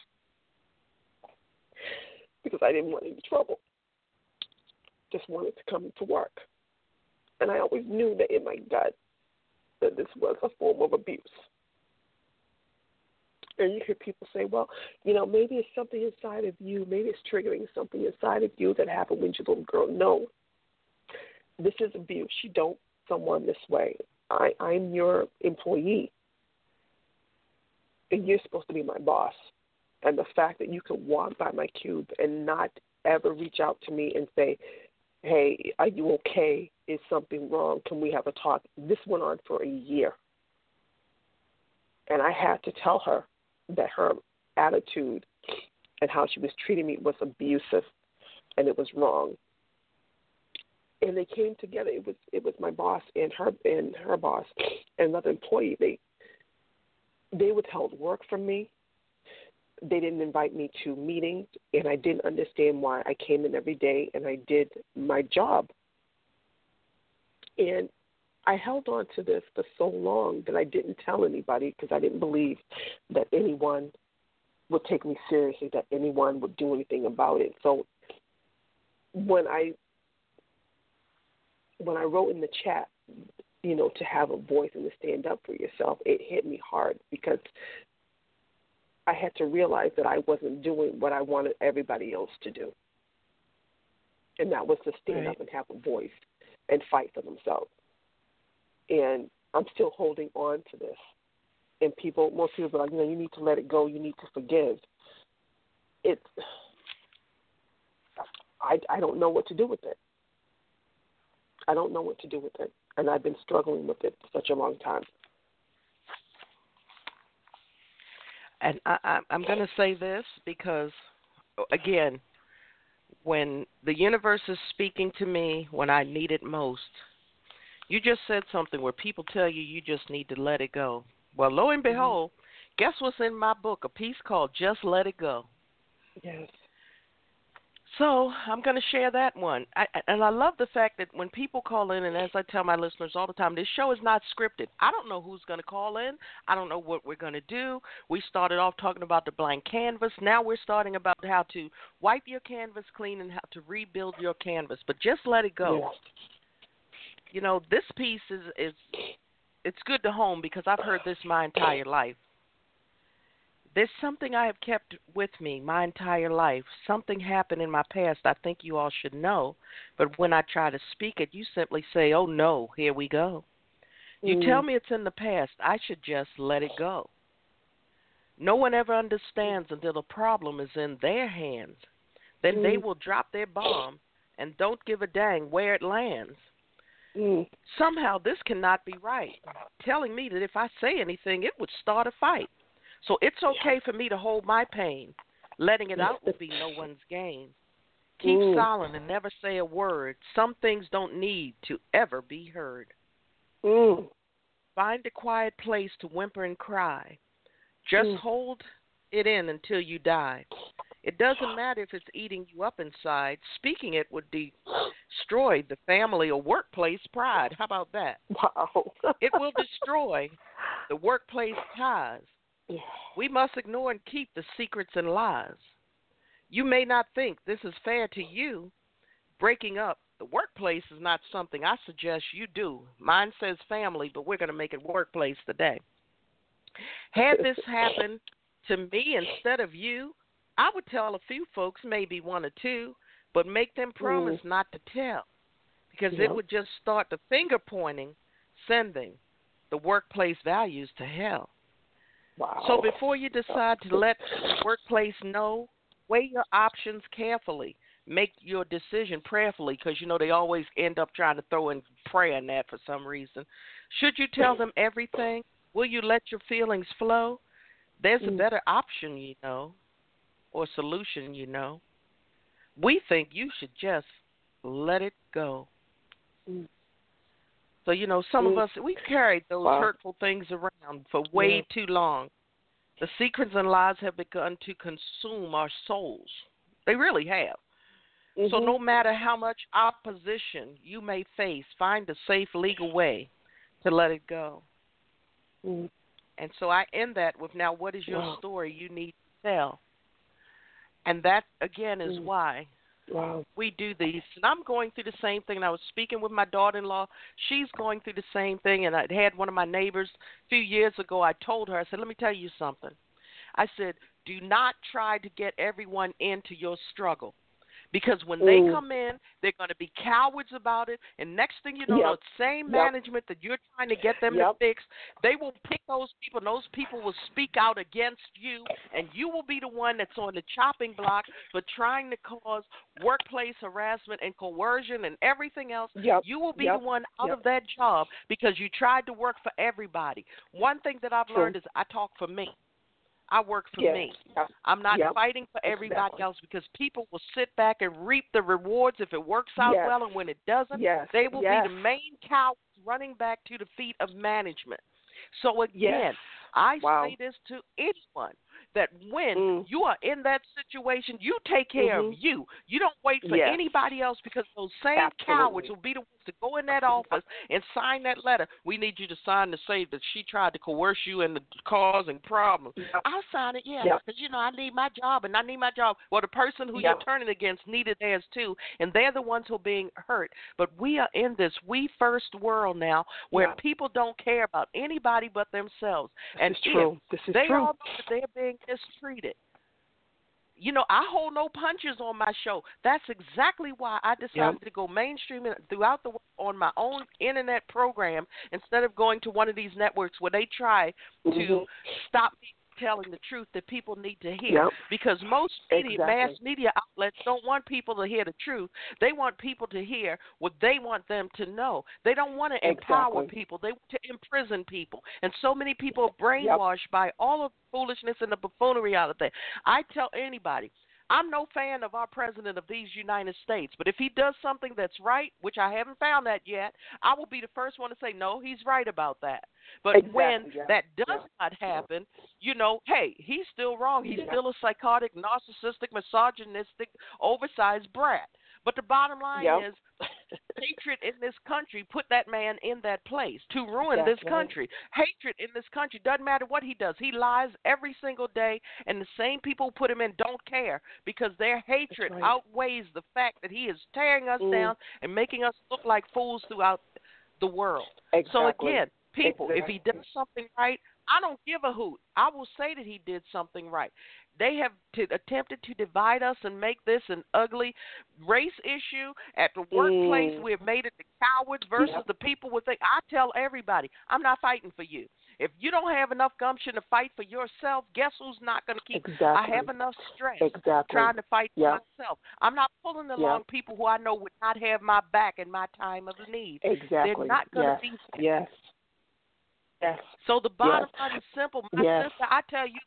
because I didn't want any trouble. Just wanted to come to work. And I always knew that in my gut that this was a form of abuse. And you hear people say, well, you know, maybe it's something inside of you, maybe it's triggering something inside of you that happened when you're a little girl. No. This is abuse. You don't someone this way. I, I'm your employee. And you're supposed to be my boss. And the fact that you can walk by my cube and not ever reach out to me and say, hey, are you okay? Is something wrong? Can we have a talk? This went on for a year. And I had to tell her that her attitude and how she was treating me was abusive and it was wrong. And they came together. It was it was my boss and her and her boss and another employee. They they withheld work from me. They didn't invite me to meetings, and I didn't understand why I came in every day and I did my job. And I held on to this for so long that I didn't tell anybody because I didn't believe that anyone would take me seriously, that anyone would do anything about it. So when I when I wrote in the chat, you know, to have a voice and to stand up for yourself, it hit me hard because I had to realize that I wasn't doing what I wanted everybody else to do. And that was to stand right. up and have a voice and fight for themselves and I'm still holding on to this. And people, most people are like, you know, you need to let it go. You need to forgive. It's, I, I don't know what to do with it. I don't know what to do with it, and I've been struggling with it for such a long time. And I, I'm going to say this because, again, when the universe is speaking to me when I need it most, you just said something where people tell you you just need to let it go. Well, lo and mm-hmm. behold, mm-hmm. guess what's in my book? A piece called Just Let It Go. Yes. So I'm going to share that one, I, and I love the fact that when people call in, and as I tell my listeners all the time, this show is not scripted. I don't know who's going to call in. I don't know what we're going to do. We started off talking about the blank canvas. Now we're starting about how to wipe your canvas clean and how to rebuild your canvas. But just let it go. Yes you know, this piece is is it's good to home because I've heard this my entire life. There's something I have kept with me my entire life. Something happened in my past I think you all should know, but when I try to speak it, you simply say, "Oh no, here we go." You mm. tell me it's in the past, I should just let it go. No one ever understands until the problem is in their hands. Then mm. they will drop their bomb and don't give a dang where it lands. Mm. Somehow this cannot be right. Telling me that if I say anything, it would start a fight. So it's okay for me to hold my pain. Letting it out will be no one's gain. Keep mm. silent and never say a word. Some things don't need to ever be heard. Mm. Find a quiet place to whimper and cry. Just mm. hold it in until you die. It doesn't matter if it's eating you up inside. Speaking it would destroy the family or workplace pride. How about that? Wow. it will destroy the workplace ties. We must ignore and keep the secrets and lies. You may not think this is fair to you. Breaking up the workplace is not something I suggest you do. Mine says family, but we're going to make it workplace today. Had this happened to me instead of you, I would tell a few folks, maybe one or two, but make them promise mm. not to tell because it would just start the finger pointing, sending the workplace values to hell. Wow. So before you decide to let the workplace know, weigh your options carefully. Make your decision prayerfully because you know they always end up trying to throw in prayer in that for some reason. Should you tell them everything? Will you let your feelings flow? There's a Mm. better option, you know, or solution, you know. We think you should just let it go. Mm. So, you know, some of Mm. us, we carried those Wow. hurtful things around for way Yeah. too long. The secrets and lies have begun to consume our souls. They really have. So, Mhm. no matter how much opposition you may face, find a safe legal way to let it go. Mm. And so I end that with now, what is your Wow. story you need to tell? And that, again, is Mm. why Wow. we do these. And I'm going through the same thing. And I was speaking with my daughter in law. She's going through the same thing. And I had one of my neighbors a few years ago. I told her, I said, let me tell you something. I said, do not try to get everyone into your struggle. Because when they Mm. come in, they're going to be cowards about it. And next thing you know, Yep. the same Yep. management that you're trying to get them to fix, they will pick those people, and those people will speak out against you. And you will be the one that's on the chopping block for trying to cause workplace harassment and coercion and everything else. Yep. You will be Yep. the one out Yep. of that job because you tried to work for everybody. One thing that I've True. learned is I talk for me. I work for Yes. me. I'm not Yep. fighting for everybody Exactly. else because people will sit back and reap the rewards if it works out Yes. well, and when it doesn't, Yes. they will be the main cowards running back to the feet of management. So again. I Wow. say this to anyone that when Mm. you are in that situation, you take care Mhm. of you. You don't wait for anybody else because those same Absolutely. cowards will be the ones to go in that office and sign that letter. We need you to sign to say that she tried to coerce you into causing problems. Yep. I'll sign it, yeah, Yep. because you know I need my job and I need my job. Well, the person who Yep. you're turning against needed theirs too, and they're the ones who are being hurt. But we are in this we first world now where Yep. people don't care about anybody but themselves, and this is true. This is they true. all know that they're being mistreated. You know, I hold no punches on my show. That's exactly why I decided Yep. to go mainstream and throughout the world on my own internet program instead of going to one of these networks where they try to Mhm. stop me telling the truth that people need to hear. Yep. Because most media, mass media outlets don't want people to hear the truth. They want people to hear what they want them to know. They don't want to empower people. They want to imprison people. And so many people are brainwashed by all of the foolishness and the buffoonery out of there. I tell anybody, I'm no fan of our president of these United States, but if he does something that's right, which I haven't found that yet, I will be the first one to say, no, he's right about that. But Exactly, when yeah. that does Yeah. not happen, you know, hey, he's still wrong. He's Yeah. still a psychotic, narcissistic, misogynistic, oversized brat. But the bottom line Yep. is hatred in this country put that man in that place to ruin this Exactly. country. Hatred in this country doesn't matter what he does. He lies every single day, and the same people who put him in don't care because their hatred right. outweighs the fact that he is tearing us Mm. down and making us look like fools throughout the world. Exactly. So again, people, if he does something right, I don't give a hoot. I will say that he did something right. They have t- attempted to divide us and make this an ugly race issue at the workplace. Mm. We have made it the cowards versus Yep. the people with think. I tell everybody, I'm not fighting for you. If you don't have enough gumption to fight for yourself, guess who's not going to keep? Exactly. I have enough strength Exactly. trying to fight for myself. I'm not pulling along people who I know would not have my back in my time of need. Exactly. They're not going yes. to be. Yes. Yes. So the bottom Yes. line is simple. My Yes. sister, I tell you,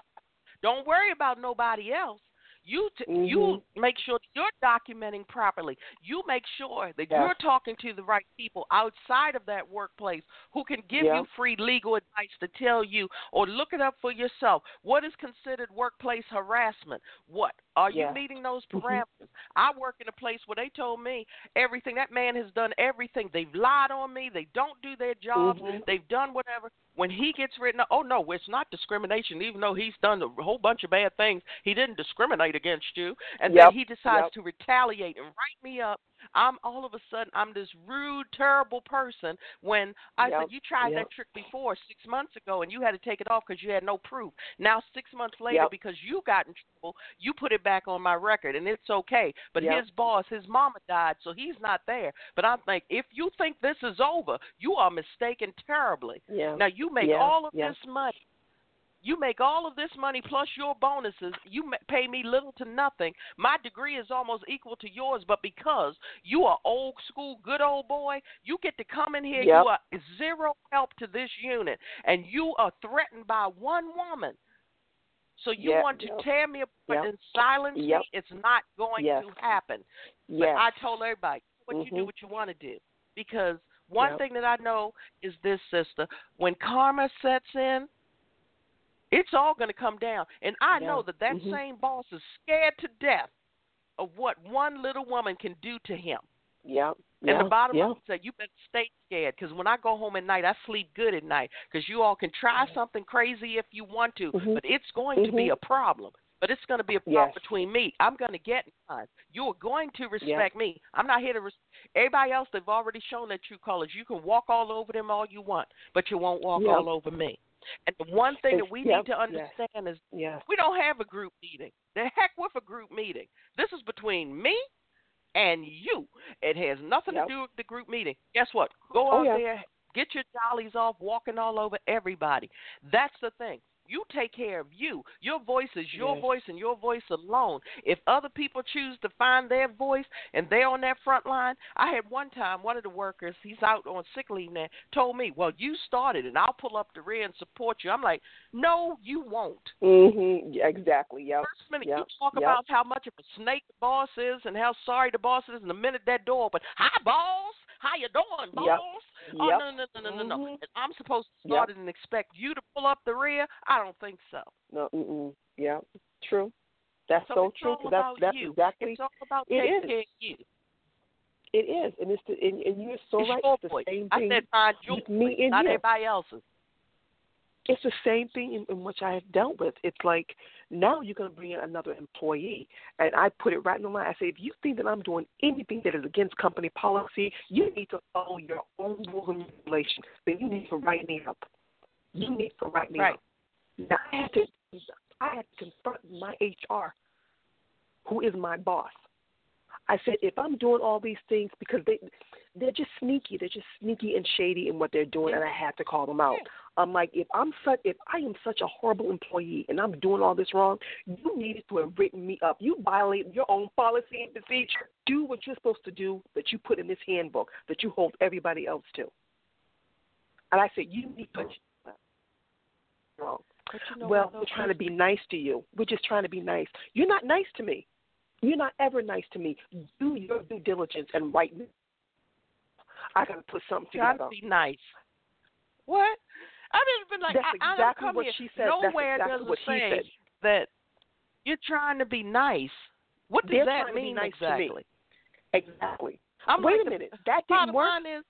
don't worry about nobody else. You t- Mhm. you make sure that you're documenting properly. You make sure that Yes. you're talking to the right people outside of that workplace who can give you free legal advice to tell you or look it up for yourself. What is considered workplace harassment? What are you Yeah. meeting those Mhm. parameters? I work in a place where they told me everything. That man has done everything. They've lied on me. They don't do their jobs. Mhm. They've done whatever. When he gets written, up, oh no, it's not discrimination. Even though he's done a whole bunch of bad things, he didn't discriminate against you. And Yep. then he decides Yep. to retaliate and write me up. I'm all of a sudden I'm this rude, terrible person. When I Yep. said you tried Yep. that trick before six months ago and you had to take it off because you had no proof. Now six months later, Yep. because you got in trouble, you put it back on my record and it's okay. But his boss, his mama died, so he's not there. But I'm like, if you think this is over, you are mistaken terribly. Now you make all of this money You make all of this money plus your bonuses. You pay me little to nothing. My degree is almost equal to yours, but because you are old school, good old boy, you get to come in here. Yep. You are zero help to this unit, and you are threatened by one woman. So you Yep, want to yep, tear me apart and silence me? It's not going Yes. to happen. But I told everybody, what you do, Mhm. what you want to do. Because one thing that I know is this, sister. When karma sets in, it's all going to come down. And I Yeah. know that that Mhm. same boss is scared to death of what one little woman can do to him. Yep. And yeah. the bottom yeah. line is that you better stay scared because when I go home at night, I sleep good at night because you all can try something crazy if you want to, Mhm. but it's going to be Mhm. a problem. But it's going to be a problem Yes. between me. I'm going to get mine. You're going to respect me. I'm not here to. Res- Everybody else, they've already shown their true colors. You can walk all over them all you want, but you won't walk Yep. all over me. And the one thing It's- that we yep, need to yes. understand is Yeah. we don't have a group meeting. The heck with a group meeting. This is between me and you. It has nothing Yep. to do with the group meeting. Guess what? Go Oh, out yeah. there, get your jollies off, walking all over everybody. That's the thing. You take care of you. Your voice is your Yes. voice and your voice alone. If other people choose to find their voice and they're on that front line, I had one time one of the workers, he's out on sick leave now, told me, "Well, you started and I'll pull up the rear and support you." I'm like, "No, you won't." Mhm. Yeah, exactly. Yep. First minute Yep. you talk Yep. about how much of a snake the boss is and how sorry the boss is, and the minute that door open, hi boss, how you doing, boss? Yep. Oh Yep. no no no no no no! Mhm. I'm supposed to Yep. start it and expect you to pull up the rear? I don't think so. No. Mm-mm. Yeah. True. That's So so, true. all that's that's you. exactly It's all about it taking is. care of you. it is, and it's the, and, and you're so it's right. your It's the same I thing. said find your with me and not you. everybody else's. It's the same thing in, in which I have dealt with. It's like now you're going to bring in another employee, and I put it right in the line. I say, if you think that I'm doing anything that is against company policy, you need to follow your own rules and regulations. Then you need to write me up. You need to write me Right. up. Now I had to, I had to confront my HR, who is my boss. I said, if I'm doing all these things because they they're just sneaky, they're just sneaky and shady in what they're doing, and I had to call them out. I'm like, if I'm such, if I am such a horrible employee and I'm doing all this wrong, you needed to have written me up. You violated your own policy and procedure. Do what you're supposed to do that you put in this handbook that you hold everybody else to. And I said, you need to. Wrong. But you know well, we're trying to be nice to you. We're just trying to be nice. You're not nice to me. You're not ever nice to me. Do your due diligence and write me. I gotta put something together. to be nice. What? I mean, been like That's I, I don't come what here. she said. That's Nowhere exactly does what it she say said. that you're trying to be nice. What does They're that trying to be mean nice to me. exactly? Exactly. I'm Wait like a minute. That didn't work. is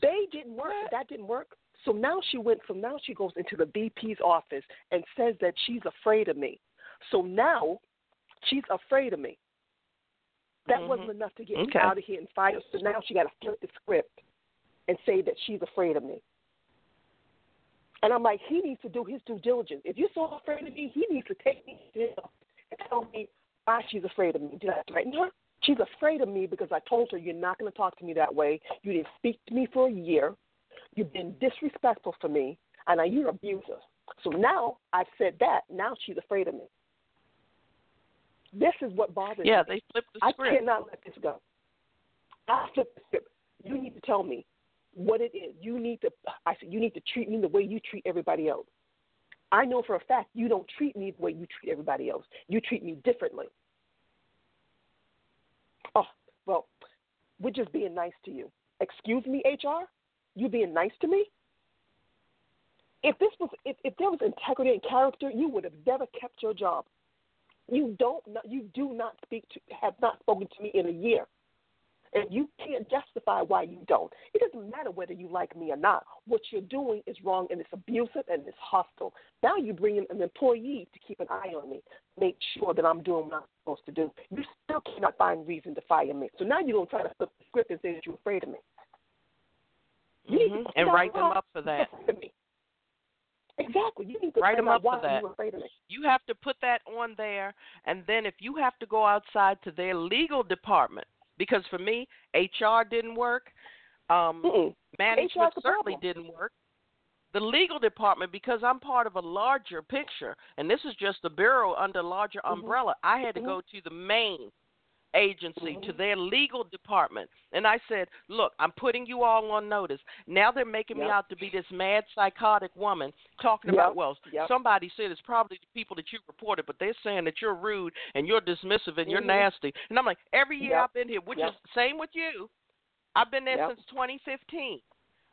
They didn't work. What? That didn't work. So now she went. So now she goes into the VP's office and says that she's afraid of me. So now she's afraid of me. That Mhm. wasn't enough to get Okay. me out of here and fired. So now she got to flip the script and say that she's afraid of me. And I'm like, he needs to do his due diligence. If you're so afraid of me, he needs to take me to him and tell me why she's afraid of me. Did I threaten her? She's afraid of me because I told her you're not going to talk to me that way. You didn't speak to me for a year. You've been disrespectful for me, and now you're abusive. So now I've said that. Now she's afraid of me. This is what bothers yeah, me. they flipped the script. I cannot let this go. I flip the script. You need to tell me what it is. You need to. I said you need to treat me the way you treat everybody else. I know for a fact you don't treat me the way you treat everybody else. You treat me differently. Oh well, we're just being nice to you. Excuse me, HR. You being nice to me? If this was, if, if there was integrity and character, you would have never kept your job. You don't, you do not speak to, have not spoken to me in a year, and you can't justify why you don't. It doesn't matter whether you like me or not. What you're doing is wrong, and it's abusive and it's hostile. Now you bring in an employee to keep an eye on me, make sure that I'm doing what I'm supposed to do. You still cannot find reason to fire me. So now you're gonna try to flip the script and say that you're afraid of me. To Mhm. And write them up for that. you're afraid of me. Exactly. You need to Write them up for that. you're afraid of me. You have to put that on there, and then if you have to go outside to their legal department, because for me, HR didn't work, um, Mm-mm. management certainly didn't work. the legal department because I'm part of a larger picture, and this is just the bureau under larger mm-hmm. umbrella. I had to mm-hmm. go to the main agency to mm-hmm. their legal department and I said, "Look, I'm putting you all on notice. Now they're making yep. me out to be this mad psychotic woman talking yep. about well, yep. somebody said it's probably the people that you reported, but they're saying that you're rude and you're dismissive and mm-hmm. you're nasty." And I'm like, "Every year I've been here, which is same with you. I've been there since 2015."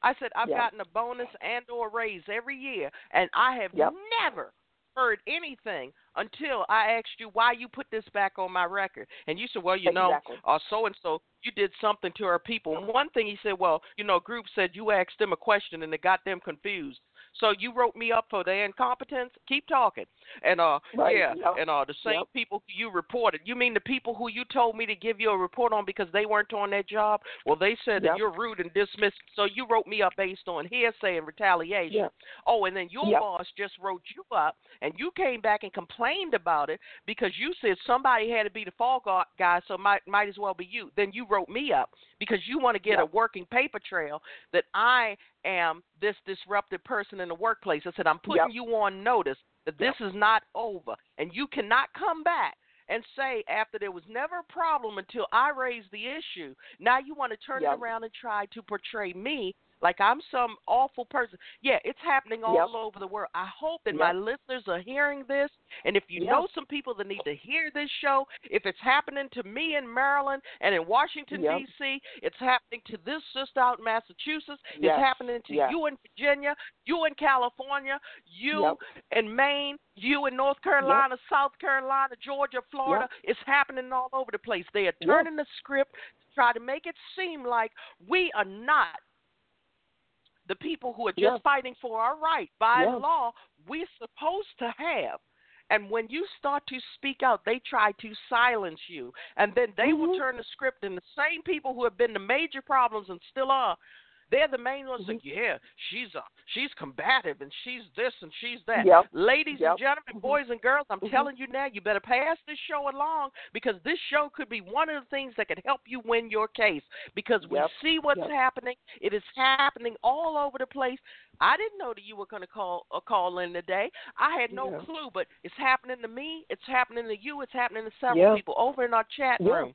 I said I've gotten a bonus and or raise every year, and I have never heard anything until I asked you why you put this back on my record. And you said, well, you exactly. know, uh, so and so, you did something to our people. And one thing he said, well, you know, group said you asked them a question and it got them confused. So you wrote me up for their incompetence. Keep talking. And uh, right. yeah, yep. and uh, the same yep. people you reported. You mean the people who you told me to give you a report on because they weren't on their job? Well, they said yep. that you're rude and dismissed. So you wrote me up based on hearsay and retaliation. Oh, and then your boss just wrote you up, and you came back and complained about it because you said somebody had to be the fall guy, so might might as well be you. Then you wrote me up because you want to get a working paper trail that I am this disruptive person in the workplace. I said, I'm putting yep. you on notice that this yep. is not over. And you cannot come back and say, after there was never a problem until I raised the issue, now you want to turn yep. it around and try to portray me like I'm some awful person. Yeah, it's happening all yep. over the world. I hope that yep. my listeners are hearing this. And if you yep. know some people that need to hear this show, if it's happening to me in Maryland and in Washington, D.C., it's happening to this sister out in Massachusetts, it's happening to you in Virginia, you in California, you in Maine, you in North Carolina, South Carolina, Georgia, Florida. It's happening all over the place. They are turning the script to try to make it seem like we are not the people who are just yeah. fighting for our right by yeah. law, we're supposed to have. And when you start to speak out, they try to silence you. And then they mm-hmm. will turn the script, and the same people who have been the major problems and still are they're the main ones mm-hmm. like, yeah, she's a, she's combative and she's this and she's that. Yep. Ladies yep. and gentlemen, mm-hmm. boys and girls, I'm mm-hmm. telling you now, you better pass this show along because this show could be one of the things that could help you win your case. Because we yep. see what's happening. It is happening all over the place. I didn't know that you were going to call uh, call in today. I had no clue, but it's happening to me. It's happening to you. It's happening to several people over in our chat room.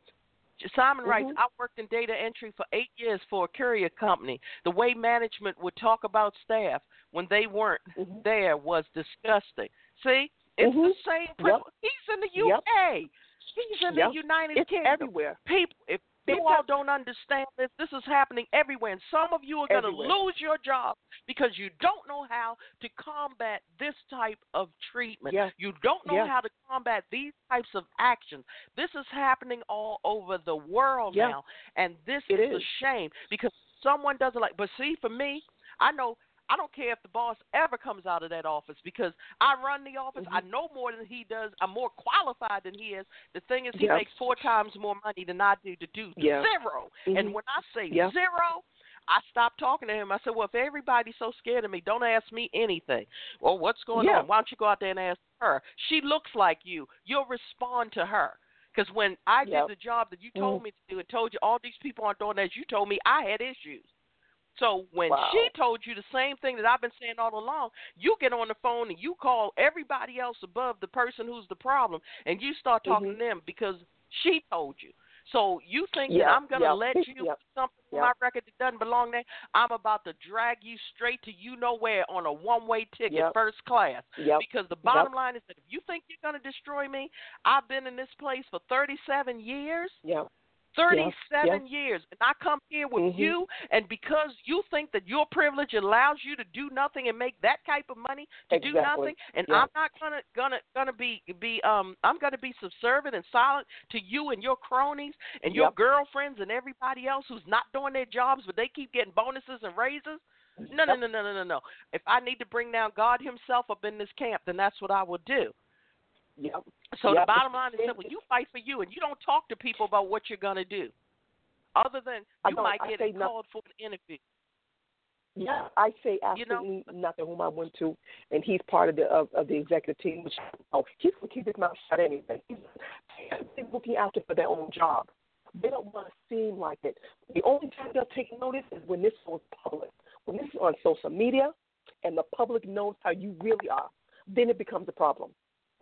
Simon mm-hmm. writes, I worked in data entry for eight years for a courier company. The way management would talk about staff when they weren't mm-hmm. there was disgusting. See, it's mm-hmm. the same. Yep. He's in the UK. Yep. He's in yep. the United it's Kingdom. everywhere. People, if you all don't understand this. This is happening everywhere, and some of you are going to lose your job because you don't know how to combat this type of treatment. Yeah. You don't know yeah. how to combat these types of actions. This is happening all over the world yeah. now, and this is is a shame because someone doesn't like. But see, for me, I know I don't care if the boss ever comes out of that office because I run the office. Mm-hmm. I know more than he does. I'm more qualified than he is. The thing is, he yeah. makes four times more money than I do to do yeah. 0 mm-hmm. And when I say yeah. zero, I stopped talking to him. I said, "Well, if everybody's so scared of me, don't ask me anything. Well, what's going yeah. on? Why don't you go out there and ask her? She looks like you. You'll respond to her." Because when I yep. did the job that you told mm. me to do and told you all these people aren't doing as you told me I had issues. So when wow. she told you the same thing that I've been saying all along, you get on the phone and you call everybody else above the person who's the problem, and you start talking mm-hmm. to them because she told you. So you think yeah. that I'm gonna yeah. let you put something on my record that doesn't belong there? I'm about to drag you straight to you know where on a one way ticket, yep. first class. Yep. Because the bottom yep. line is that if you think you're gonna destroy me, I've been in this place for 37 years. Yeah. 37 yeah. years. And I come here with mm-hmm. you, and because you think that your privilege allows you to do nothing and make that type of money to exactly. do nothing, and yeah. I'm not gonna gonna gonna be be um I'm gonna be subservient and silent to you and your cronies and your yep. girlfriends and everybody else who's not doing their jobs, but they keep getting bonuses and raises. No, no, no, no, no, no, no. If I need to bring down God Himself up in this camp, then that's what I will do. Yep. So yep. the bottom line is simple: you fight for you, and you don't talk to people about what you're gonna do, other than you might get called for an interview. Yeah, I say absolutely you know? nothing. Whom I went to, and he's part of the of, of the executive team. Which oh, he's gonna keep his mouth shut anyway. He's, he's looking after for their own job. They don't want to seem like it. The only time they'll take notice is when this goes public. When this is on social media, and the public knows how you really are, then it becomes a problem.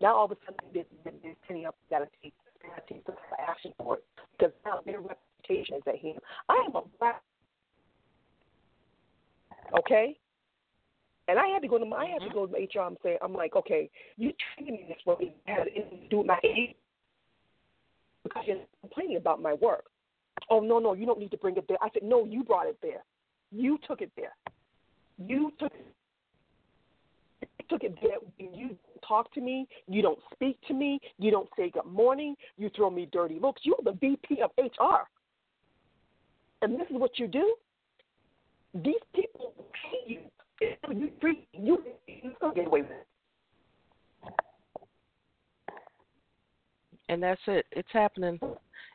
Now all of a sudden they're, they're sending up got to take got to take some action for it because now their reputation is at him. I am a black, okay, and I had to go to my, I had to mm-hmm. go to HR and say I'm like, okay, you treated me this way, had anything to do with my age because you're complaining about my work. Oh no, no, you don't need to bring it there. I said, no, you brought it there. You took it there. You took it took it there. You talk to me. You don't speak to me. You don't say good morning. You throw me dirty looks. You're the VP of HR. And this is what you do? These people pay you. You. You get away with it. And that's it. It's happening.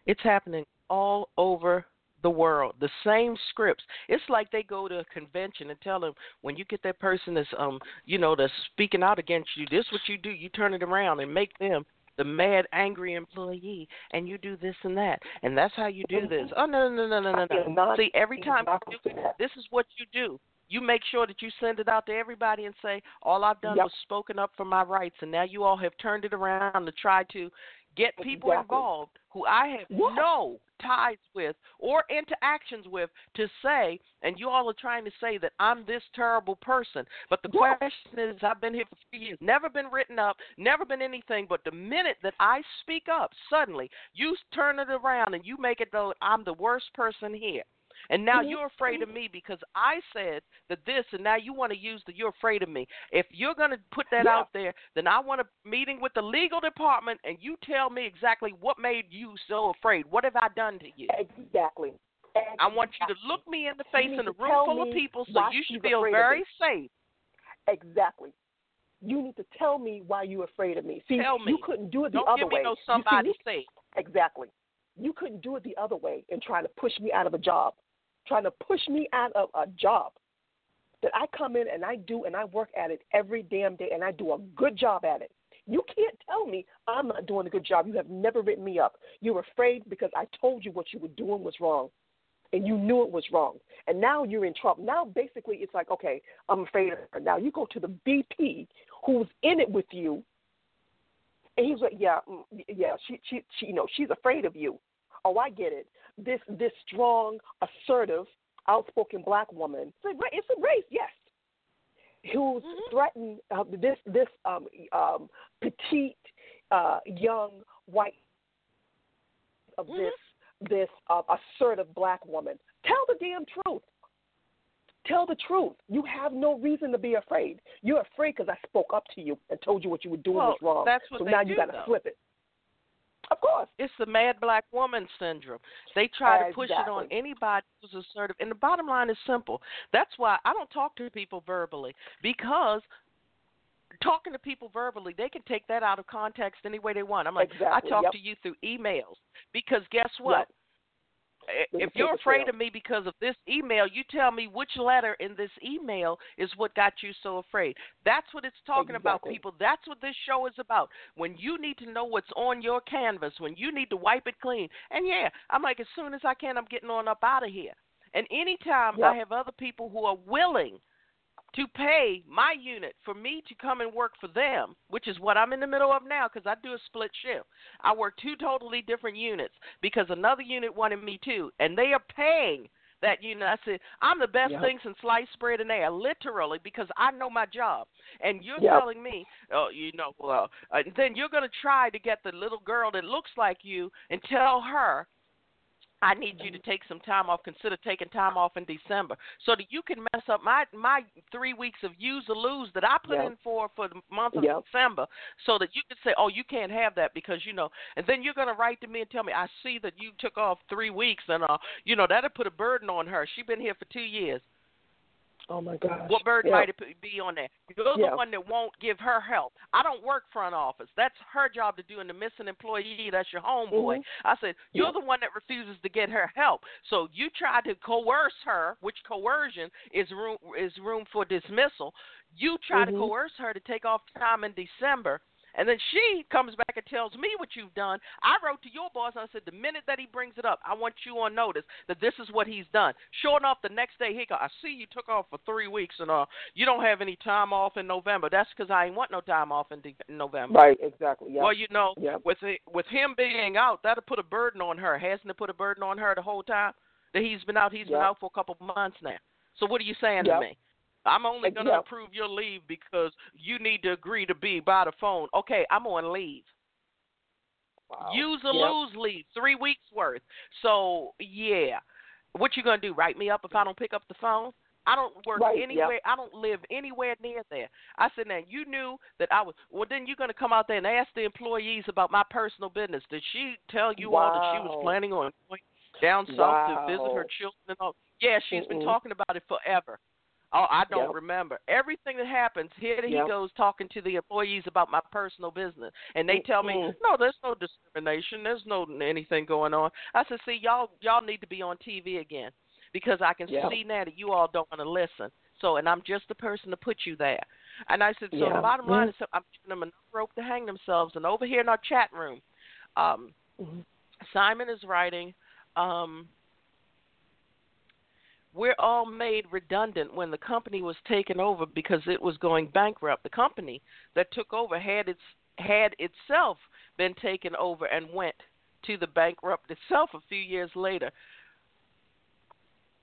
It's happening all over the world. The same scripts. It's like they go to a convention and tell them when you get that person that's um you know that's speaking out against you, this what you do. You turn it around and make them the mad, angry employee, and you do this and that, and that's how you do this. Oh no no no no no no. no. See, every time you do, this is what you do. You make sure that you send it out to everybody and say, all I've done Yep. was spoken up for my rights, and now you all have turned it around to try to get people Exactly. involved who I have Yes. no ties with or interactions with to say, and you all are trying to say that I'm this terrible person. But the question is, I've been here for three years, never been written up, never been anything. But the minute that I speak up, suddenly you turn it around and you make it though I'm the worst person here. And now Mhm. you're afraid of me because I said that this, and now you want to use the you're afraid of me. If you're going to put that Yeah. out there, then I want a meeting with the legal department, and you tell me exactly what made you so afraid. What have I done to you? Exactly. I want you to look me in the face in a room full of people, so you should feel very safe. Exactly. You need to tell me why you're afraid of me. See, Tell me. you couldn't do it the Don't other give me way. no You see, somebody you- safe. Exactly. You couldn't do it the other way and try to push me out of a job, trying to push me out of a job that I come in and I do and I work at it every damn day and I do a good job at it. You can't tell me I'm not doing a good job. You have never written me up. You're afraid because I told you what you were doing was wrong and you knew it was wrong. And now you're in trouble. Now basically it's like, okay, I'm afraid of her. Now you go to the VP who's in it with you and he's like, yeah, mm, yeah, she, she, she, you know, she's afraid of you. Oh, I get it. This, this strong, assertive, outspoken black woman. It's a, it's a race, yes. Who's Mhm. threatened uh, this, this um, um, petite, uh, young white of Mhm. this, this uh, assertive black woman. Tell the damn truth. Tell the truth. You have no reason to be afraid. You're afraid because I spoke up to you and told you what you were doing Well, was wrong. that's what so now do, you got to flip it. Of course. It's the mad black woman syndrome. They try to push it on anybody who's assertive. And the bottom line is simple. That's why I don't talk to people verbally because talking to people verbally, they can take that out of context any way they want. I'm like, Exactly, I talk yep. to you through emails because guess what? Can If you're afraid of me because of this email, you tell me which letter in this email is what got you so afraid. That's what it's talking about, people. That's what this show is about. When you need to know what's on your canvas, when you need to wipe it clean. And yeah, I'm like, as soon as I can, I'm getting on up out of here. And anytime Yep. I have other people who are willing to pay my unit for me to come and work for them, which is what I'm in the middle of now because I do a split shift. I work two totally different units because another unit wanted me too, and they are paying that unit. I said, I'm the best Yep. thing since sliced bread and air, literally, because I know my job. And you're Yep. telling me, oh, you know, well, uh, then you're going to try to get the little girl that looks like you and tell her I need you to take some time off. Consider taking time off in December so that you can mess up my my three weeks of use or lose that I put Yep. in for for the month of Yep. December, so that you can say, oh, you can't have that because you know. And then you're gonna write to me and tell me, I see that you took off three weeks, and uh, you know that'll put a burden on her. She's been here for two years. Oh my gosh. What bird Yeah. might it be on there? You're Yeah. the one that won't give her help. I don't work front office. That's her job to do. And the missing employee, that's your homeboy. Mhm. I said, you're Yeah. the one that refuses to get her help. So you try to coerce her, which coercion is room is room for dismissal. You try to Mhm. coerce her to take off time in December. And then she comes back and tells me what you've done. I wrote to your boss and I said, the minute that he brings it up, I want you on notice that this is what he's done. Sure enough, the next day he go, I see you took off for three weeks and uh, you don't have any time off in November. That's because I ain't want no time off in, de- November. Right, exactly. Yep. Well, you know, Yep. with it, with him being out, that'll put a burden on her. Hasn't it put a burden on her the whole time that he's been out? He's been out for a couple months now. So what are you saying Yep. to me? I'm only going to yep. approve your leave because you need to agree to be by the phone. Okay, I'm on leave. Wow. Use or Yep. lose leave, three weeks worth. So yeah, what you gonna do? Write me up if I don't pick up the phone? I don't work Right, yep. anywhere. I don't live anywhere near there. I said, now you knew that I was. Well, then you're gonna come out there and ask the employees about my personal business. Did she tell you all that she was planning on going down south to visit her children and all? Yeah, she's been Mm-mm. talking about it forever. Oh, I don't Yep. remember everything that happens. Here he goes talking to the employees about my personal business, and they tell me, Mm-mm. "No, there's no discrimination. There's no anything going on." I said, "See, y'all, y'all need to be on TV again, because I can Yep. see now that you all don't want to listen. So, and I'm just the person to put you there." And I said, "So the bottom Yeah. line is, I'm giving them enough rope to hang themselves." And over here in our chat room, um, Mhm. Simon is writing. Um, we're all made redundant when the company was taken over because it was going bankrupt. The company that took over had its had itself been taken over and went to the bankrupt itself a few years later.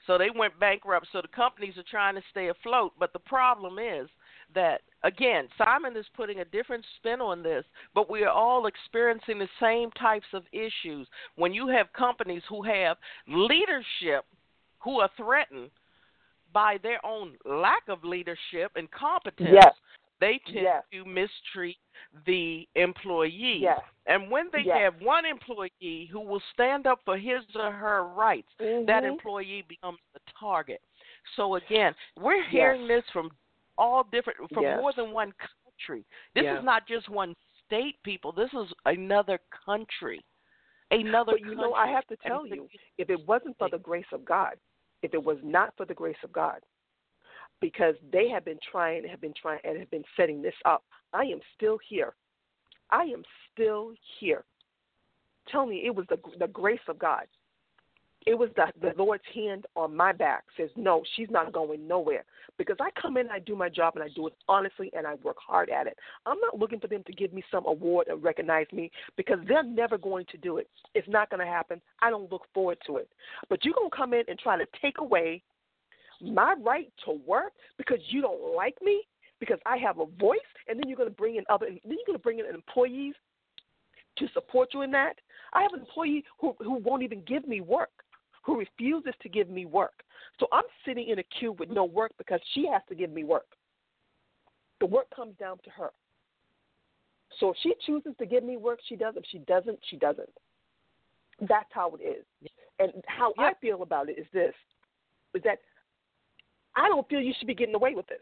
So they went bankrupt. So the companies are trying to stay afloat. But the problem is that, again, Simon is putting a different spin on this, but we are all experiencing the same types of issues. When you have companies who have leadership who are threatened by their own lack of leadership and competence, Yes. they tend Yes. to mistreat the employee. Yes. And when they Yes. have one employee who will stand up for his or her rights, that Mhm. employee becomes the target. So again, we're hearing this from all different from Yes. more than one country. This Yeah. is not just one state, people. This is another country. Another But you know, I have to tell you, if it wasn't for the grace of God, if it was not for the grace of God, because they have been trying, have been trying, and have been setting this up, I am still here. I am still here. Tell me, it was the the grace of God. It was the the Lord's hand on my back says, no, she's not going nowhere. Because I come in, I do my job, and I do it honestly, and I work hard at it. I'm not looking for them to give me some award and recognize me because they're never going to do it. It's not going to happen. I don't look forward to it. But you're going to come in and try to take away my right to work because you don't like me, because I have a voice, and then you're going to bring in other, then you're going to bring in employees to support you in that. I have an employee who who won't even give me work, who refuses to give me work. So I'm sitting in a queue with no work because she has to give me work. The work comes down to her. So if she chooses to give me work, she does. If she doesn't, she doesn't. That's how it is. And how I feel about it is this: is that I don't feel you should be getting away with this.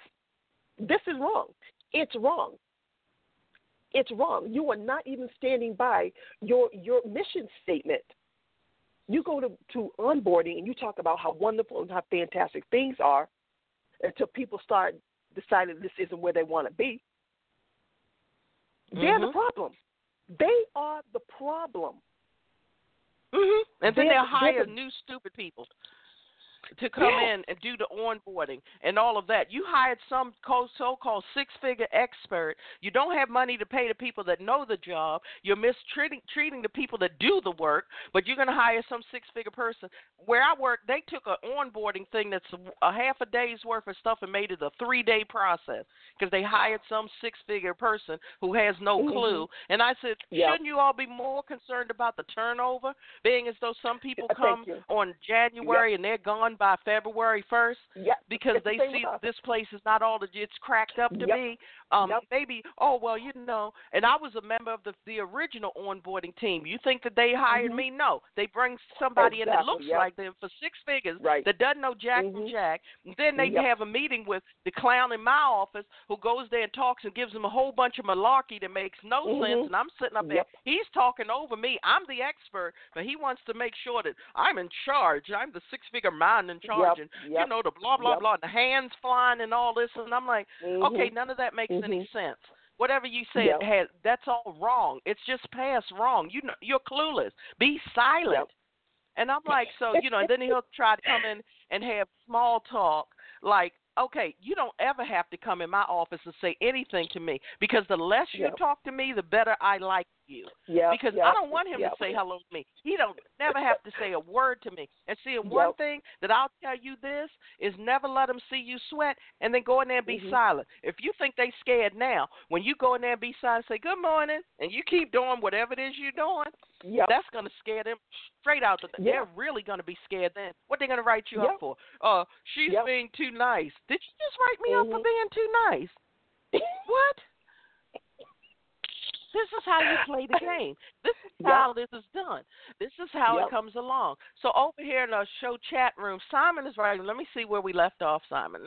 This is wrong. It's wrong. It's wrong. You are not even standing by your your mission statement. You go to, to onboarding and you talk about how wonderful and how fantastic things are until people start deciding this isn't where they want to be. They're the Mhm. problem. They are the problem. hmm And then they'll they're hire new stupid people to come in and do the onboarding and all of that. You hired some so-called six-figure expert. You don't have money to pay the people that know the job. You're mistreating treating the people that do the work, but you're going to hire some six-figure person. Where I work, they took an onboarding thing that's a, a half a day's worth of stuff and made it a three-day process because they hired some six-figure person who has no Mhm. clue. And I said, shouldn't you all be more concerned about the turnover, being as though some people come on January and they're gone by February first Yeah, because they see this place is not all that it's cracked up to Yep. be. Um, Yep. maybe oh well, you know. And I was a member of the the original onboarding team. You think that they hired Mhm. me? No, they bring somebody in that looks yep. like them for six figures Right. that doesn't know Jack from Mhm. Jack. And then they Yep. have a meeting with the clown in my office who goes there and talks and gives them a whole bunch of malarkey that makes no Mhm. sense. And I'm sitting up there. Yep. He's talking over me. I'm the expert, but he wants to make sure that I'm in charge. I'm the six figure man in charge, Yep, and yep. you know the blah blah Yep. blah, the hands flying and all this. And I'm like, okay, Mhm. none of that makes any Mhm. sense. Whatever you said that's all wrong. It's just past wrong. You know you're clueless. Be silent. And I'm like, so you know, and then he'll try to come in and have small talk like okay, you don't ever have to come in my office and say anything to me because the less you talk to me, the better I like you. Yeah. Because yeah, I don't want him yeah. to say hello to me. He don't never have to say a word to me. And see, one Yep. thing that I'll tell you this is never let them see you sweat and then go in there and be Mhm. silent. If you think they scared now, when you go in there and be silent, say good morning, and you keep doing whatever it is you're doing, Yep. that's gonna scare them straight out. The, Yeah. They're really gonna be scared then. What they gonna write you Yep. up for? Uh, she's Yep. being too nice. Did you just write me up for Mhm. being too nice? What? This is how you play the game. This is yep. how this is done. This is how yep. it comes along. So over here in our show chat room, Simon is writing. Let me see where we left off, Simon.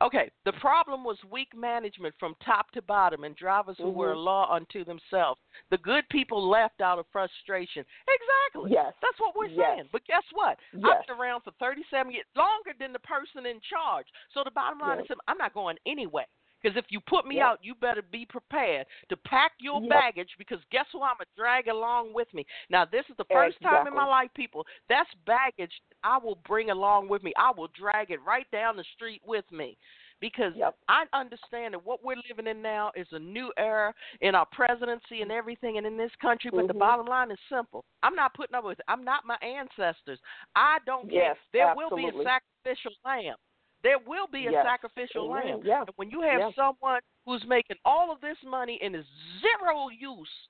Okay, the problem was weak management from top to bottom and drivers who mm-hmm. were a law unto themselves. The good people left out of frustration. Exactly. Yes. That's what we're yes. saying. But guess what? Yes. I've been around for 37 years, longer than the person in charge. So the bottom line yes. is I'm not going anyway. Because if you put me Yep. out, you better be prepared to pack your Yep. baggage because guess who I'm going to drag along with me. Now, this is the first time in my life, people, that's baggage I will bring along with me. I will drag it right down the street with me. Because Yep. I understand that what we're living in now is a new era in our presidency and everything and in this country, but the Mhm. bottom line is simple. I'm not putting up with it. I'm not my ancestors. I don't Yes, care. There will be a sacrificial lamb. There will be a Yes. sacrificial Amen. lamb. Yeah. And when you have Yeah. someone who's making all of this money and is zero use,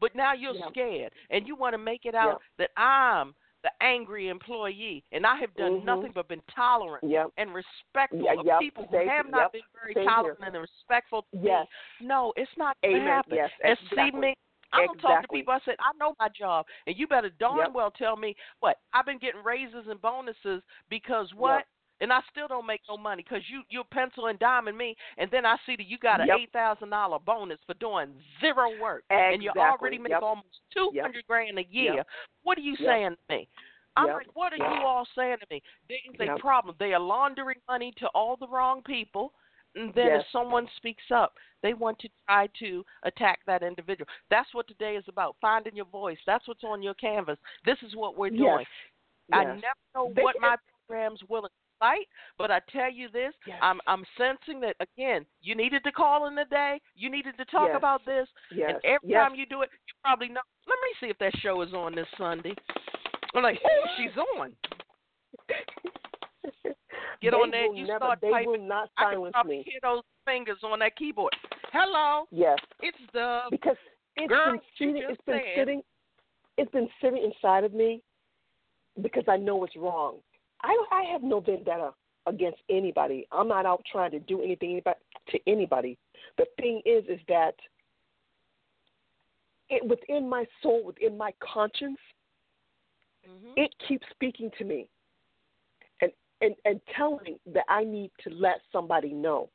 but now you're Yeah. scared and you want to make it out that I'm the angry employee and I have done Mhm. nothing but been tolerant Yep. and respectful Yeah, of yep, people who same- have not yep, been very same tolerant here. and respectful to Yes. me. No, it's not going to happen. Yes. And see me, I don't talk to people. I said, I know my job, and you better darn well tell me what I've been getting raises and bonuses because what. And I still don't make no money because you you're pencil and diming me, and then I see that you got an Yep. eight thousand dollar bonus for doing zero work, and you Exactly. already make Yep. almost two hundred grand a year. Yep. What are you Yep. saying to me? I'm Yep. like, what are Yep. you all saying to me? There is a Yep. problem. They are laundering money to all the wrong people. And then Yes. if someone speaks up, they want to try to attack that individual. That's what today is about. Finding your voice. That's what's on your canvas. This is what we're doing. Yes. I Yes. never know They what can- my programs will excite, but I tell you this, Yes. I'm I'm sensing that again, you needed to call in the day. you needed to talk Yes. about this, Yes. and every time you do it, you probably know. Let me see if that show is on this Sunday. I'm like, oh, she's on. Get they on there you never, start they typing. will not I can silence probably me. hear those fingers on that keyboard. Hello, Yes. it's the because it's Girl, been sitting, just it's been sitting it's been sitting inside of me because I know it's wrong. I I have no vendetta against anybody. I'm not out trying to do anything anybody, to anybody. The thing is is that it within my soul, within my conscience, Mhm. it keeps speaking to me and, and, and telling that I need to let somebody know.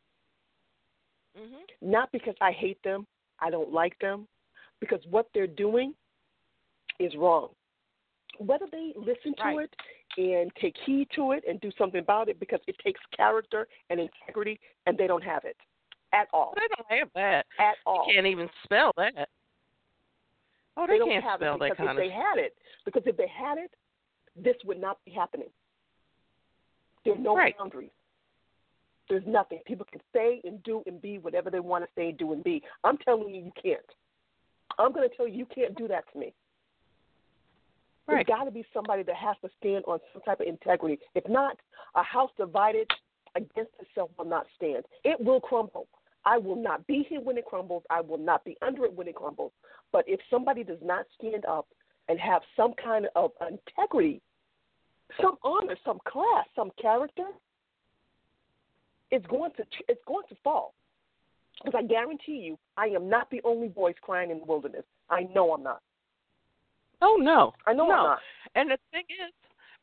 Mhm. Not because I hate them, I don't like them, because what they're doing is wrong. Whether they listen to Right. it and take heed to it and do something about it, because it takes character and integrity, and they don't have it at all. They don't have that. At all. You can't even spell that. Oh, they, they don't can't have spell it that because kind if of they had it, because if they had it, this would not be happening. There are no Right. boundaries. There's nothing. People can say and do and be whatever they want to say, do, and be. I'm telling you, you can't. I'm going to tell you, you can't do that to me. Right. There's got to be somebody that has to stand on some type of integrity. If not, a house divided against itself will not stand. It will crumble. I will not be here when it crumbles. I will not be under it when it crumbles. But if somebody does not stand up and have some kind of integrity, some honor, some class, some character, it's going to it's going to fall. Because I guarantee you, I am not the only voice crying in the wilderness. I know I'm not. Oh no. I know no. I'm not. And the thing is,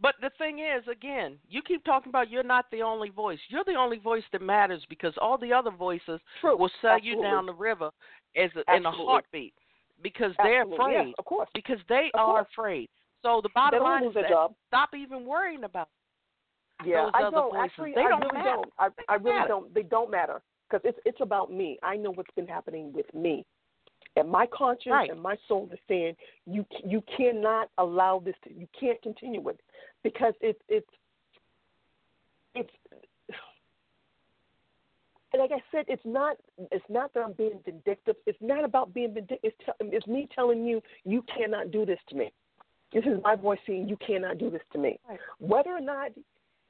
but the thing is, again, you keep talking about you're not the only voice. You're the only voice that matters because all the other voices True. will sell you down the river as a, in a heartbeat because they're afraid. Yes, of course. Because they Of are course. afraid. So the bottom line is that job. stop even worrying about. Yeah, those I other don't. voices. Actually, They I don't really matter. don't. I, I really matter. don't. They don't matter. because it's it's about me. I know what's been happening with me, and my conscience Right. and my soul is saying you you cannot allow this. To, you can't continue with, it because it's it's it's. And like I said, it's not it's not that I'm being vindictive. It's not about being vindictive. It's, it's me telling you you cannot do this to me. This is my voice saying you cannot do this to me. Right. Whether or not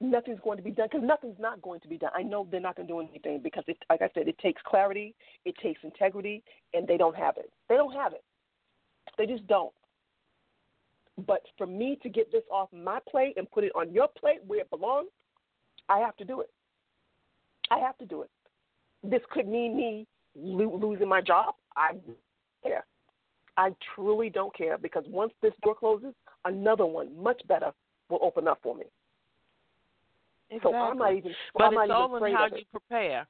nothing's going to be done, because nothing's not going to be done. I know they're not going to do anything because, it, like I said, it takes clarity, it takes integrity, and they don't have it. They don't have it. They just don't. But for me to get this off my plate and put it on your plate where it belongs, I have to do it. I have to do it. This could mean me lo- losing my job. I care. I truly don't care because once this door closes, another one much better will open up for me. Exactly. So I'm not even. but I'm it's all in how you prepare.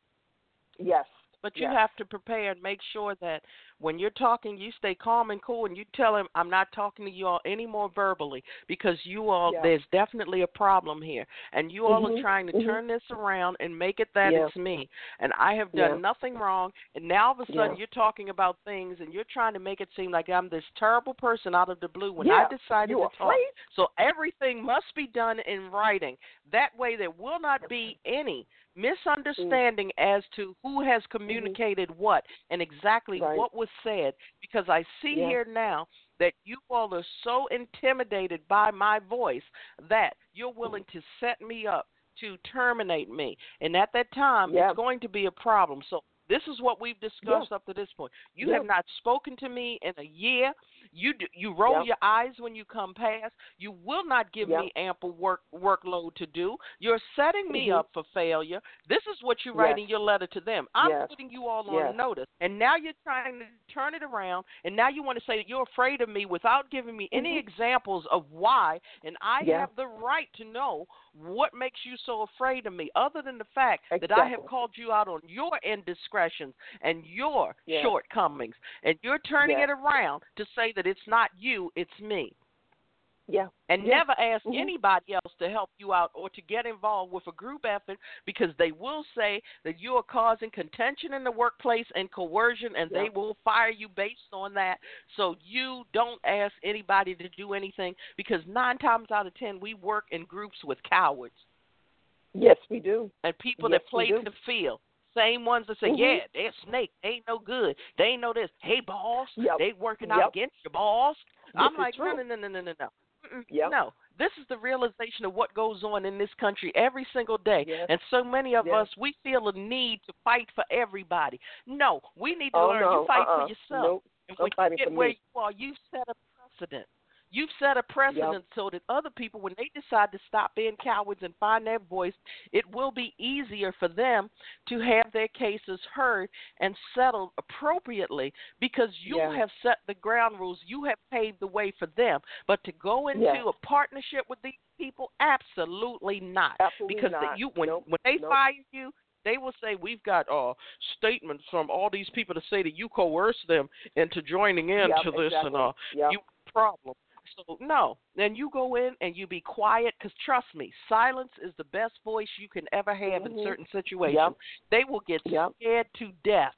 Yes. But you Yes. have to prepare and make sure that when you're talking, you stay calm and cool, and you tell him, "I'm not talking to you all anymore verbally because you all Yeah. there's definitely a problem here, and you all Mhm, are trying to mhm. turn this around and make it that Yeah. it's me, and I have done Yeah. nothing wrong, and now all of a sudden you're talking about things and you're trying to make it seem like I'm this terrible person out of the blue when. I decided You to talk. afraid? So everything must be done in writing. That way, there will not be any misunderstanding as to who has communicated what and exactly Right. what was said. Because I see Yeah. here now that you all are so intimidated by my voice that you're willing to set me up to terminate me. And at that time, Yeah. it's going to be a problem. So this is what we've discussed up to this point. You Yeah. have not spoken to me in a year. You do, you roll Yeah. your eyes when you come past. You will not give Yeah. me ample work workload to do. You're setting me Mhm. up for failure. This is what you Yes. write in your letter to them. I'm Yes. putting you all on Yes. notice, and now you're trying to turn it around, and now you want to say that you're afraid of me without giving me any Mhm. examples of why. And I have the right to know what makes you so afraid of me, other than the fact that I have called you out on your indiscretions and your shortcomings, and you're turning it around to say that it's not you, it's me. Yeah. And Yeah. never ask Mhm. anybody else to help you out or to get involved with a group effort because they will say that you are causing contention in the workplace and coercion, and they will fire you based on that. So you don't ask anybody to do anything because nine times out of ten, we work in groups with cowards Yes, we do. and people Yes, that play the field. Same ones that say, Mhm. "Yeah, they're snake. They ain't no good. They ain't no this. Hey, boss, Yep. they working out Yep. against your boss." I'm like, true. no, no, no, no, no, no. Yep. No, this is the realization of what goes on in this country every single day. Yes. And so many of Yes. us, we feel a need to fight for everybody. No, we need to Oh learn no. you fight uh-uh. for yourself. Nope. And when you get where me. you are, you've set a precedent. You've set a precedent so that other people, when they decide to stop being cowards and find their voice, it will be easier for them to have their cases heard and settled appropriately because you Yeah. have set the ground rules. You have paved the way for them. But to go into a partnership with these people, absolutely not. Absolutely because not. You, when Nope. when they Nope. fire you, they will say we've got uh statements from all these people to say that you coerced them into joining in Yep, to this and exactly. uh Yep. you problem. So no, then you go in and you be quiet because trust me, silence is the best voice you can ever have in Mhm. certain situations. Yep. They will get Yep. scared to death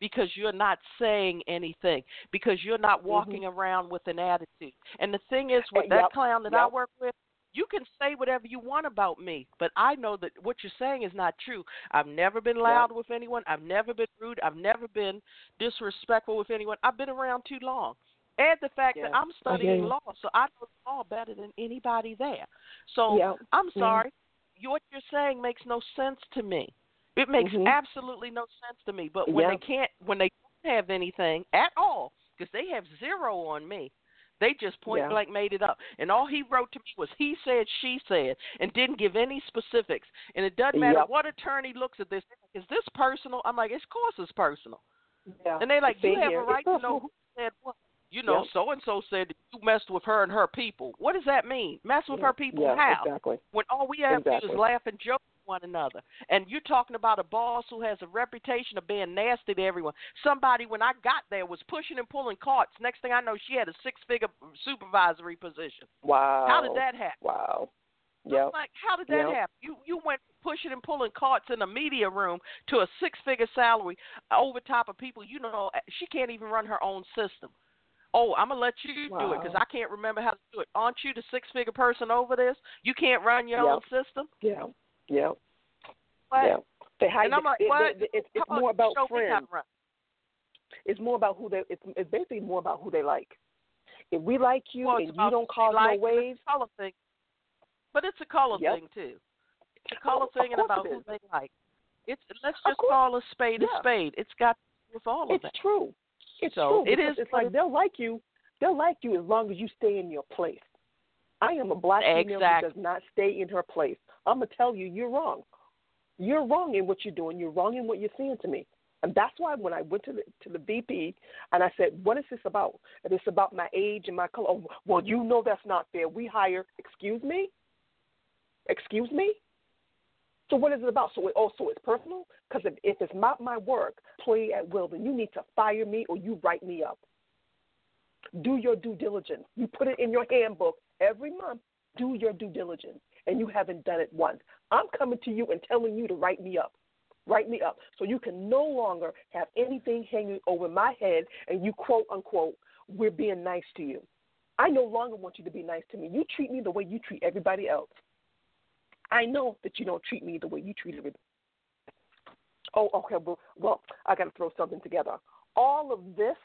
because you're not saying anything because you're not Mm-hmm. walking around with an attitude. And the thing is, with Uh, that yep, clown that I work with, you can say whatever you want about me, but I know that what you're saying is not true. I've never been loud with anyone. I've never been rude. I've never been disrespectful with anyone. I've been around too long. Add the fact that I'm studying law, so I know law better than anybody there. So Yep. I'm sorry. What you're saying makes no sense to me. It makes Mhm. absolutely no sense to me. But when they can't, when they don't have anything at all, because they have zero on me, they just point Yeah. blank made it up. And all he wrote to me was he said, she said, and didn't give any specifics. And it doesn't matter Yep. what attorney looks at this. Is this personal? I'm like, of course it's personal. Yeah. And they're like, you have here. a right to know who said what. You know, so and so said you messed with her and her people. What does that mean? Mess with Yeah. her people yeah, how? Exactly. When all we have to do is laugh and joke with one another. And you're talking about a boss who has a reputation of being nasty to everyone. Somebody, when I got there, was pushing and pulling carts. Next thing I know, she had a six figure supervisory position. Wow. How did that happen? Wow. Yep. Like, how did that Yep. happen? You you went pushing and pulling carts in a media room to a six figure salary over top of people. You know, she can't even run her own system. Oh, I'm gonna let you do it because I can't remember how to do it. Aren't you the six figure person over this? You can't run your Yep. own system. Yeah. Yeah. Yeah. They hide And I'm like, it, what? it- it's, it's more about show me how friends. It's more about who they. It's, it's basically more about who they like. If we like you Well, and you don't cause like, no and it's waves, a color thing. But it's a color Yep. thing too. It's a color oh, of thing and about who they like. It's let's just call a spade Yeah. a spade. It's got with all of it's that. true. It's So, true. It is. It's like they'll like you. They'll like you as long as you stay in your place. I am a black female Exactly. who does not stay in her place. I'm gonna tell you, you're wrong. You're wrong in what you're doing. You're wrong in what you're saying to me. And that's why when I went to the to the VP and I said, "What is this about?" And it's about my age and my color. Oh, well, you know that's not fair. We hire. Excuse me. Excuse me. So what is it about? So it, also so it's personal? Because if, if it's not my work, play at will, then you need to fire me or you write me up. Do your due diligence. You put it in your handbook every month. Do your due diligence, and you haven't done it once. I'm coming to you and telling you to write me up. Write me up so you can no longer have anything hanging over my head and you quote unquote, we're being nice to you. I no longer want you to be nice to me. You treat me the way you treat everybody else. I know that you don't treat me the way you treat everybody. Oh, okay. Well, well, I got to throw something together. All of this,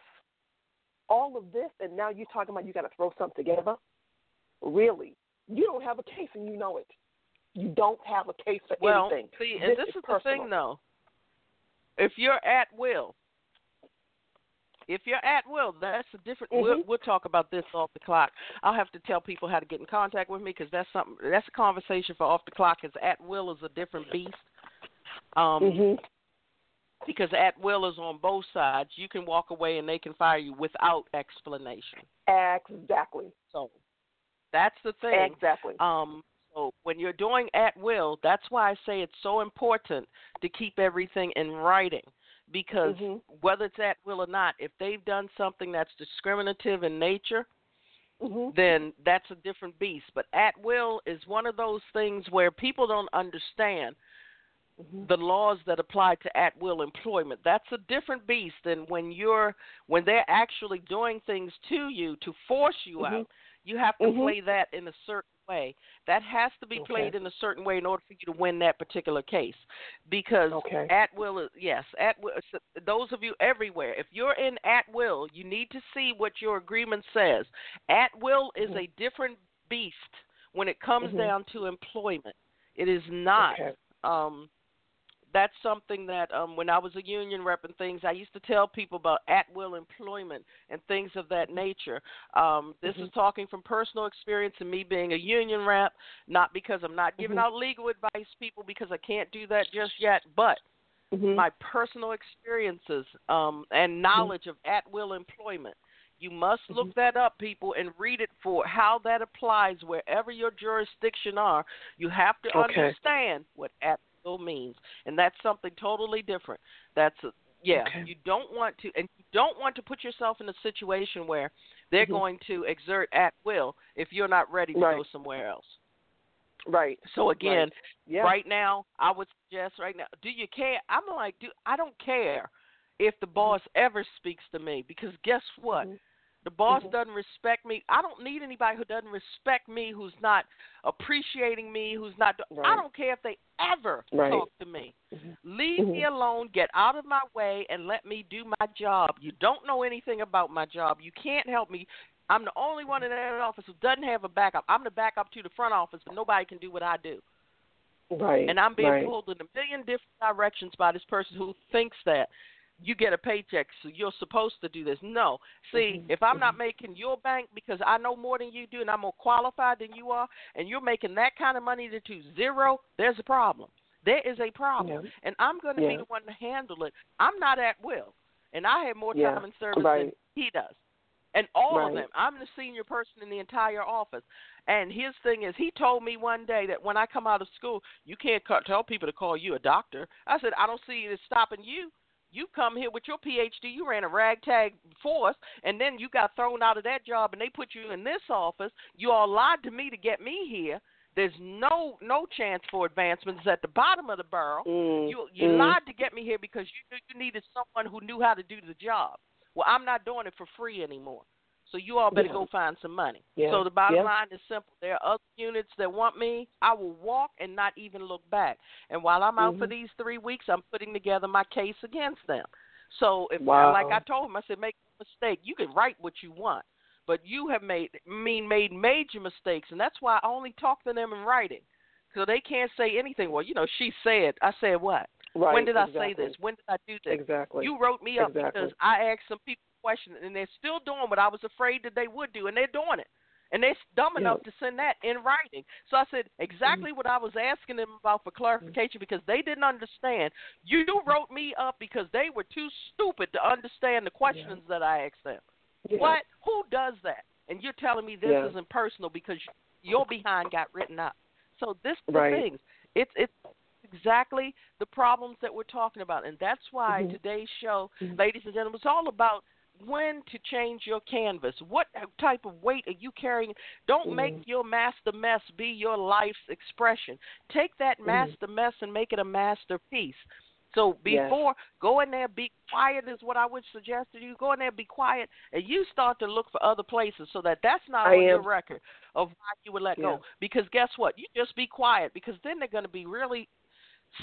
all of this, and now you're talking about you got to throw something together. Really, you don't have a case, and you know it. You don't have a case for Well, anything. see, and this, is, is, the thing, though. If you're at will, if you're at will, that's a different. We'll, Mhm. we'll talk about this off the clock. I'll have to tell people how to get in contact with me because that's something. That's a conversation for off the clock. Because at will is a different beast. Um, Mhm. Because at will is on both sides. You can walk away and they can fire you without explanation. Exactly. So that's the thing. Exactly. Um, so when you're doing at will, that's why I say it's so important to keep everything in writing. Because Mhm. whether it's at will or not, if they've done something that's discriminative in nature, Mhm. then that's a different beast. But at will is one of those things where people don't understand Mhm. the laws that apply to at will employment. That's a different beast than when you're when they're actually doing things to you to force you Mhm. out. You have to Mhm. play that in a certain way. That has to be Okay. played in a certain way in order for you to win that particular case. Because Okay. at will yes, at will those of you everywhere, if you're in at will, you need to see what your agreement says. At will is Mhm. a different beast when it comes Mhm. down to employment. It is not Okay. um that's something that um when I was a union rep and things I used to tell people about at will employment and things of that nature. Um this Mhm. is talking from personal experience and me being a union rep, not because I'm not giving Mhm. out legal advice people because I can't do that just yet, but Mhm. my personal experiences um and knowledge of at will employment. You must look Mhm. that up, people, and read it for how that applies wherever your jurisdiction are. You have to Okay. understand what at means, and that's something totally different. That's a, yeah. Okay. You don't want to, and you don't want to put yourself in a situation where they're Mhm. going to exert at will if you're not ready to Right. go somewhere else. Right. So again, Right. Yeah. right now, I would suggest right now, do you care? I'm like, do I don't care if the boss ever speaks to me because guess what? Mhm. The boss Mhm. doesn't respect me. I don't need anybody who doesn't respect me, who's not appreciating me, who's not. I don't care if they ever Right. talk to me. Mhm. Leave me Mhm. alone. Get out of my way and let me do my job. You don't know anything about my job. You can't help me. I'm the only one in that office who doesn't have a backup. I'm the backup to the front office, but nobody can do what I do. Right. And I'm being right. pulled in a million different directions by this person who thinks that you get a paycheck, so you're supposed to do this. No. See, Mhm, if I'm not making your bank because I know more than you do and I'm more qualified than you are, and you're making that kind of money to zero, there's a problem. There is a problem. Yeah. And I'm going to be the one to handle it. I'm not at will. And I have more Yeah, time in service right. than he does. And all of them. I'm the senior person in the entire office. And his thing is, he told me one day that when I come out of school, you can't ca- tell people to call you a doctor. I said, I don't see it as stopping you. You come here with your PhD, you ran a ragtag force, and then you got thrown out of that job, and they put you in this office. You all lied to me to get me here. There's no no chance for advancements at the bottom of the barrel. Mm, You you mm. lied to get me here because you knew you needed someone who knew how to do the job. Well, I'm not doing it for free anymore. So you all better Yeah. go find some money. Yeah. So the bottom Yeah. line is simple. There are other units that want me. I will walk and not even look back. And while I'm out for Mhm. these three weeks, I'm putting together my case against them. So if Wow. like I told him, I said, make a mistake. You can write what you want, but you have made mean made major mistakes, and that's why I only talk to them in writing, so they can't say anything. Well, you know, she said. I said what? Right. when did I say this? When did I do this? Exactly. You wrote me up Exactly. because I asked some people questions, and they're still doing what I was afraid that they would do, and they're doing it. And they're dumb enough Yeah. to send that in writing. So I said exactly what I was asking them about for clarification because they didn't understand. You wrote me up because they were too stupid to understand the questions that I asked them. Yeah. What? Who does that? And you're telling me this Yeah. isn't personal because your behind got written up. So this is the Right. things. It's it's exactly the problems that we're talking about, and that's why Mhm. today's show, Mhm. ladies and gentlemen, is all about when to change your canvas. What type of weight are you carrying? Don't Mhm. make your master mess be your life's expression. Take that Mhm. master mess and make it a masterpiece. So Yes. before go in there, be quiet is what I would suggest to you. Go in there, be quiet, and you start to look for other places so that that's not I on your record of why you would let Yeah. go. Because guess what? You just be quiet because then they're going to be really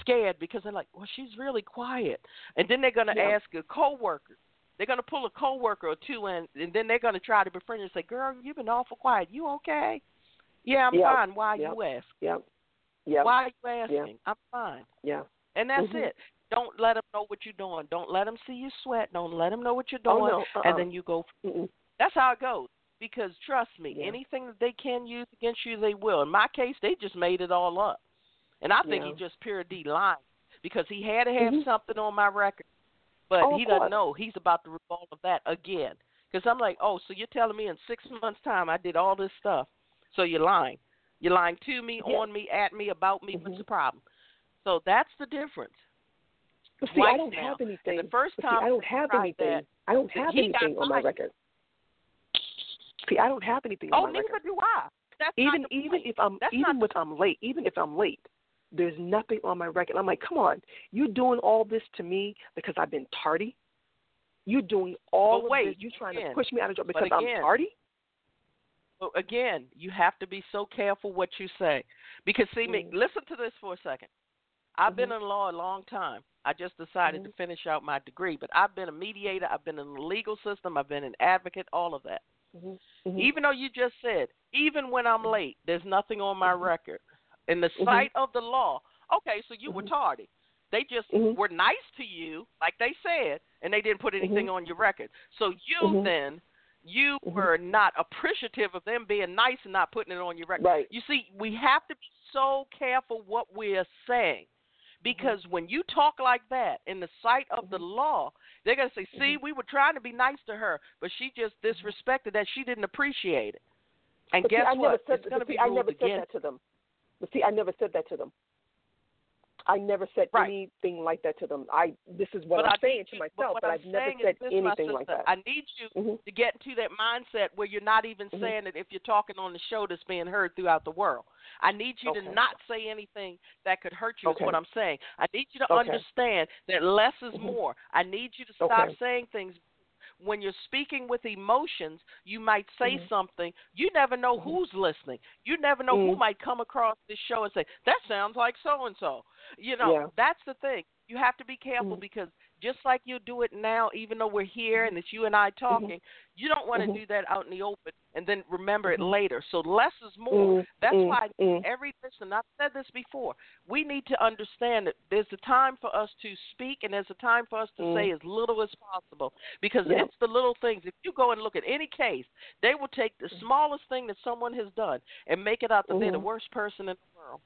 scared because they're like, well, she's really quiet, and then they're going to Yeah. ask a coworker. They're going to pull a coworker or two in, and then they're going to try to befriend you and say, "Girl, you've been awful quiet. You okay?" Yeah, I'm Yep. fine. Why Yep. you ask? Yep. Yep. Why are you asking? I'm fine. Yeah. And that's Mhm. it. Don't let them know what you're doing. Don't let them see you sweat. Don't let them know what you're doing. Oh, doing. no, uh-uh. And then you go. Mm-mm. That's how it goes. Because trust me, Yeah. anything that they can use against you, they will. In my case, they just made it all up. And I think Yeah. he just pure D lying because he had to have Mhm. something on my record, but Oh, he doesn't know he's about to revolt of that again. Because I'm like, oh, so you're telling me in six months' time I did all this stuff? So you're lying. You're lying to me, Yeah. on me, at me, about me. Mhm. What's the problem? So that's the difference. But see, I don't now. have And anything. the first but see, time I don't have anything. that, I don't have anything on my record. See, I don't have anything Oh, on my neither record. do I. That's Even even point. if I'm That's even if I'm late, even if I'm late, there's nothing on my record. I'm like, come on, you're doing all this to me because I've been tardy. You're doing all But of this. You're trying again, to push me out of job because I'm again, tardy. But again, you have to be so careful what you say. Because see me, Mhm. listen to this for a second. I've been Mhm. in law a long time. I just decided to Mhm. finish out my degree, but I've been a mediator, I've been in the legal system, I've been an advocate, all of that. Mm-hmm. Even though you just said, even when I'm late, there's nothing on my record. In the Mhm. sight of the law, okay, so you were Mhm. tardy. They just Mhm. were nice to you, like they said, and they didn't put anything Mhm. on your record. So you Mhm. then, you were not appreciative of them being nice and not putting it on your record. Right. You see, we have to be so careful what we're saying. Because when you talk like that in the sight of the law, they're going to say, see, we were trying to be nice to her, but she just disrespected that. She didn't appreciate it. And But see, guess I never what? it's going to see, be I ruled never said against. that to them. But see, I never said that to them. I never said Right. anything like that to them. I this is what but I'm I saying need to myself, but I've never said this, anything like that. I need you Mhm. to get into that mindset where you're not even Mhm. saying it if you're talking on the show that's being heard throughout the world. I need you Okay. to not say anything that could hurt you. Okay. Is what I'm saying. I need you to Okay. understand that less is Mhm. more. I need you to stop saying things. When you're speaking with emotions, you might say Mhm. something. You never know Mhm. who's listening. You never know who Mm. might come across this show and say, "That sounds like so and so." You know, Yeah. that's the thing. You have to be careful Mhm. because just like you do it now, even though we're here and it's you and I talking, you don't want to Mhm. do that out in the open and then remember it Mhm. later. So less is more. Mm, That's mm, why mm. every listen, I've said this before, we need to understand that there's a time for us to speak and there's a time for us to say as little as possible because Yeah. it's the little things. If you go and look at any case, they will take the smallest thing that someone has done and make it out that they're the Mhm. worst person in the world.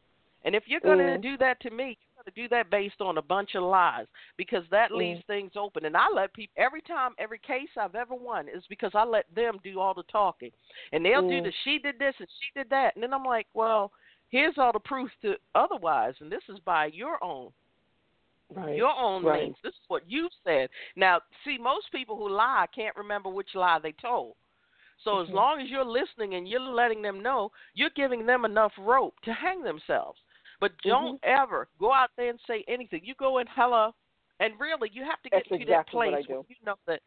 And if you're going to do that to me, going to do that based on a bunch of lies because that Mm. leaves things open. And I let people every time, every case I've ever won is because I let them do all the talking, and they'll do Mm. the she did this and she did that, and then I'm like, well, here's all the proof to otherwise, and this is by your own Right. your own right. means. This is what you said. Now, see, most people who lie can't remember which lie they told. So as long as you're listening and you're letting them know, you're giving them enough rope to hang themselves. But don't Mm-hmm. ever go out there and say anything. You go in hello, and really you have to get That's to exactly that place what I do. where you know that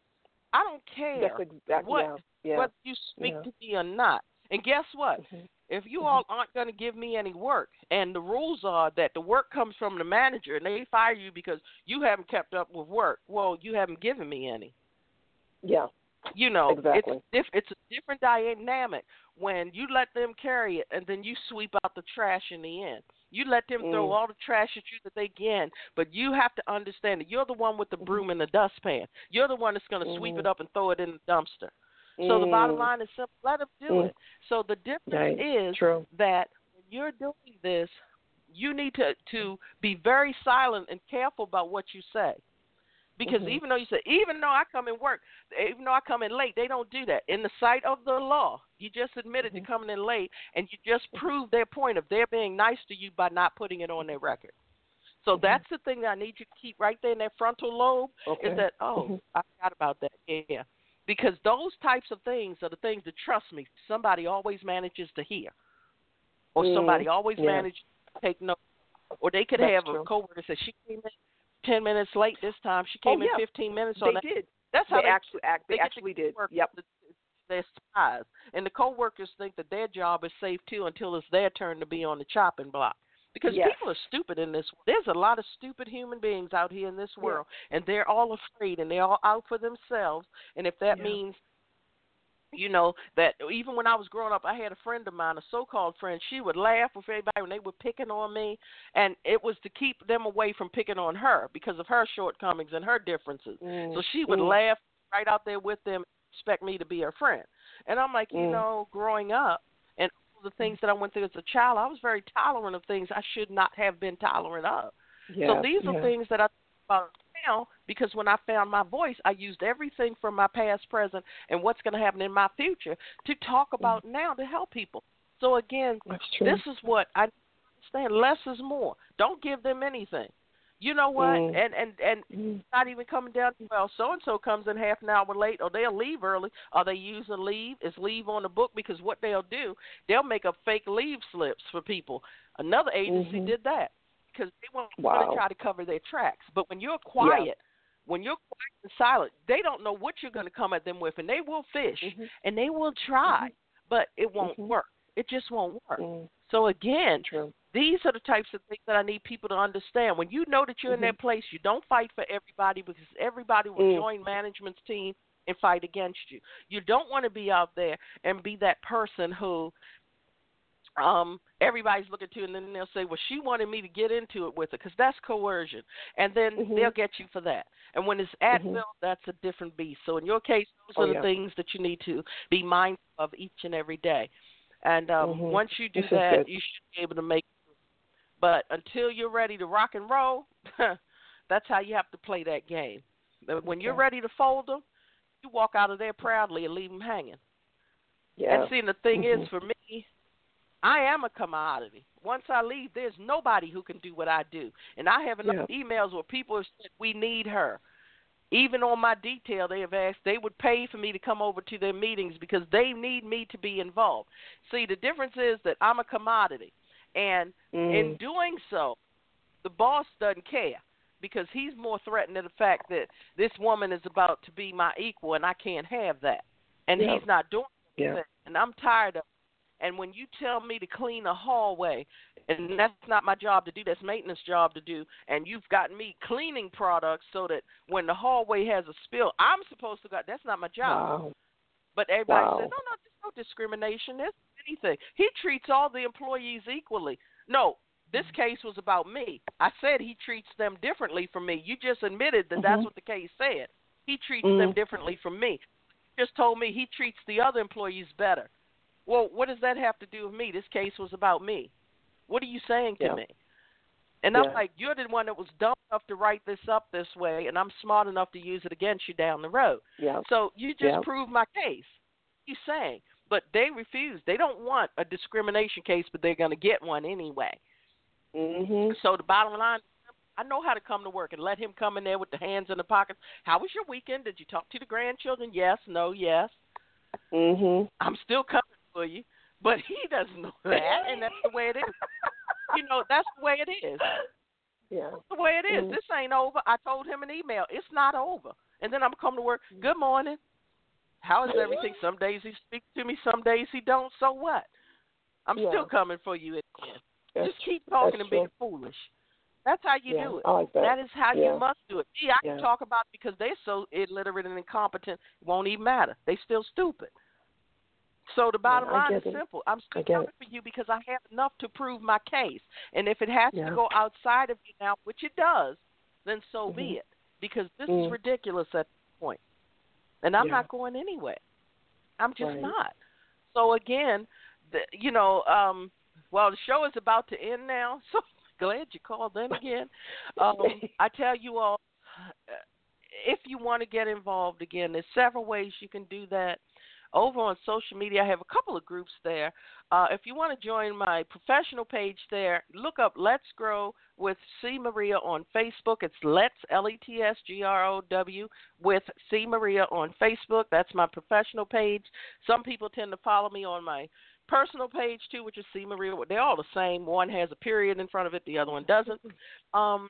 I don't care exactly what yeah. yeah. whether you speak Yeah. to me or not. And guess what? Mhm. If you Mhm. all aren't going to give me any work, and the rules are that the work comes from the manager, and they fire you because you haven't kept up with work, well, you haven't given me any. Yeah. You know, Exactly. it's diff- it's a different dynamic when you let them carry it, and then you sweep out the trash in the end. You let them throw Mm. all the trash at you that they can, but you have to understand that you're the one with the broom and the dustpan. You're the one that's going to sweep Mhm. it up and throw it in the dumpster. So the bottom Mm. line is simple: let them do Mm. it. So the difference Right. is True. that when you're doing this, you need to to be very silent and careful about what you say. Because Mhm. even though you say, even though I come and work, even though I come in late, they don't do that. In the sight of the law, you just admitted Mhm. to coming in late, and you just proved their point of they're being nice to you by not putting it on their record. So Mhm. that's the thing that I need you to keep right there in that frontal lobe Okay. is that oh Mhm. I forgot about that yeah because those types of things are the things that trust me somebody always manages to hear or Mm, somebody always yeah. manages to take notes or they could That's have true. a coworker say she came in ten minutes late this time she Oh, came in fifteen minutes They that did. that's how They they, actually act. They, they actually did. Yep. their spies and the coworkers think that their job is safe too until it's their turn to be on the chopping block because Yes. people are stupid in this world. there's a lot of stupid human beings out here in this Yeah. world and they're all afraid and they're all out for themselves and if that Yeah. means you know that even when I was growing up, I had a friend of mine, a so-called friend. She would laugh with everybody when they were picking on me, and it was to keep them away from picking on her because of her shortcomings and her differences. Mm. So she would Mm. laugh right out there with them, expect me to be her friend. And I'm like, you Mm. know, growing up and all the things that I went through as a child, I was very tolerant of things I should not have been tolerant of. So these are things that I about now because when I found my voice, I used everything from my past, present, and what's going to happen in my future to talk about now to help people. So again, this is what I understand. Less is more. Don't give them anything. You know what? Mm. And and and Mm. not even coming down. Well, so and so comes in half an hour late, or they'll leave early, or they use a leave. Is leave on the book because what they'll do, they'll make up fake leave slips for people. Another agency Mhm. did that because they want Wow. to try to cover their tracks. But when you're quiet, when you're quiet and silent, they don't know what you're going to come at them with, and they will fish Mhm. and they will try, but it won't Mhm. work. It just won't work. Mm. So again, True. these are the types of things that I need people to understand. When you know that you're in that place, you don't fight for everybody because everybody will Mm. join management's team and fight against you. You don't want to be out there and be that person who um everybody's looking to and then they'll say well she wanted me to get into it with her because that's coercion and then Mhm. they'll get you for that and when it's at Mhm. that's a different beast so in your case those Oh, are the yeah. things that you need to be mindful of each and every day and um Mhm. once you do This that you should be able to make it. but until you're ready to rock and roll that's how you have to play that game But when you're ready to fold them you walk out of there proudly and leave them hanging Yeah. and see, the thing is, Mhm. for me, I am a commodity. Once I leave, there's nobody who can do what I do. And I have enough emails where people have said, we need her. Even on my detail, they have asked, they would pay for me to come over to their meetings because they need me to be involved. See, the difference is that I'm a commodity. And in Mm. doing so, the boss doesn't care because he's more threatened to the fact that this woman is about to be my equal and I can't have that. And Yeah. he's not doing Yeah. anything. And I'm tired of it. And when you tell me to clean a hallway, and that's not my job to do, that's maintenance job to do, and you've got me cleaning products so that when the hallway has a spill, I'm supposed to go. That's not my job. Wow. But everybody Wow. says, no, no, there's no discrimination. There's anything. He treats all the employees equally. No, this case was about me. I said he treats them differently from me. You just admitted that that's Mhm. what the case said. He treats Mhm. them differently from me. You just told me he treats the other employees better. Well, what does that have to do with me? This case was about me. What are you saying to Yeah. me? And I'm like, you're the one that was dumb enough to write this up this way, and I'm smart enough to use it against you down the road. Yeah. So you just Yeah. proved my case. You saying, but they refuse. They don't want a discrimination case, but they're going to get one anyway. Mhm. So the bottom line, I know how to come to work and let him come in there with the hands in the pockets. How was your weekend? Did you talk to the grandchildren? Yes, no, yes. Mhm. I'm still coming for you, but he doesn't know that, and that's the way it is. You know, that's the way it is. Yeah. That's the way it is. Mhm. This ain't over. I told him an email. It's not over. And then I'm gonna come to work. Good morning. How is everything? Some days he speaks to me, some days he don't. So what? I'm Yeah. still coming for you Just keep talking and being true. foolish. That's how you yeah, do it. Like that. That is how Yeah. you must do it. Gee, I can talk about it because they're so illiterate and incompetent, it won't even matter. They still stupid. So the bottom Yeah, line is it. simple. I'm still coming it. for you because I have enough to prove my case. And if it has Yeah. to go outside of you now, which it does, then so Mhm. be it. Because this Mm. is ridiculous at this point. And I'm Yeah. not going anywhere. I'm just Right. not. So again, the, you know, um, well, the show is about to end now, so glad you called in again. Um, I tell you all, uh, if you want to get involved again, there's several ways you can do that. Over on social media, I have a couple of groups there. Uh, if you want to join my professional page there, look up Let's Grow with C. Maria on Facebook. It's Let's, L E T S G R O W, with C. Maria on Facebook. That's my professional page. Some people tend to follow me on my personal page too, which is C. Maria. They're all the same. One has a period in front of it, the other one doesn't. Um,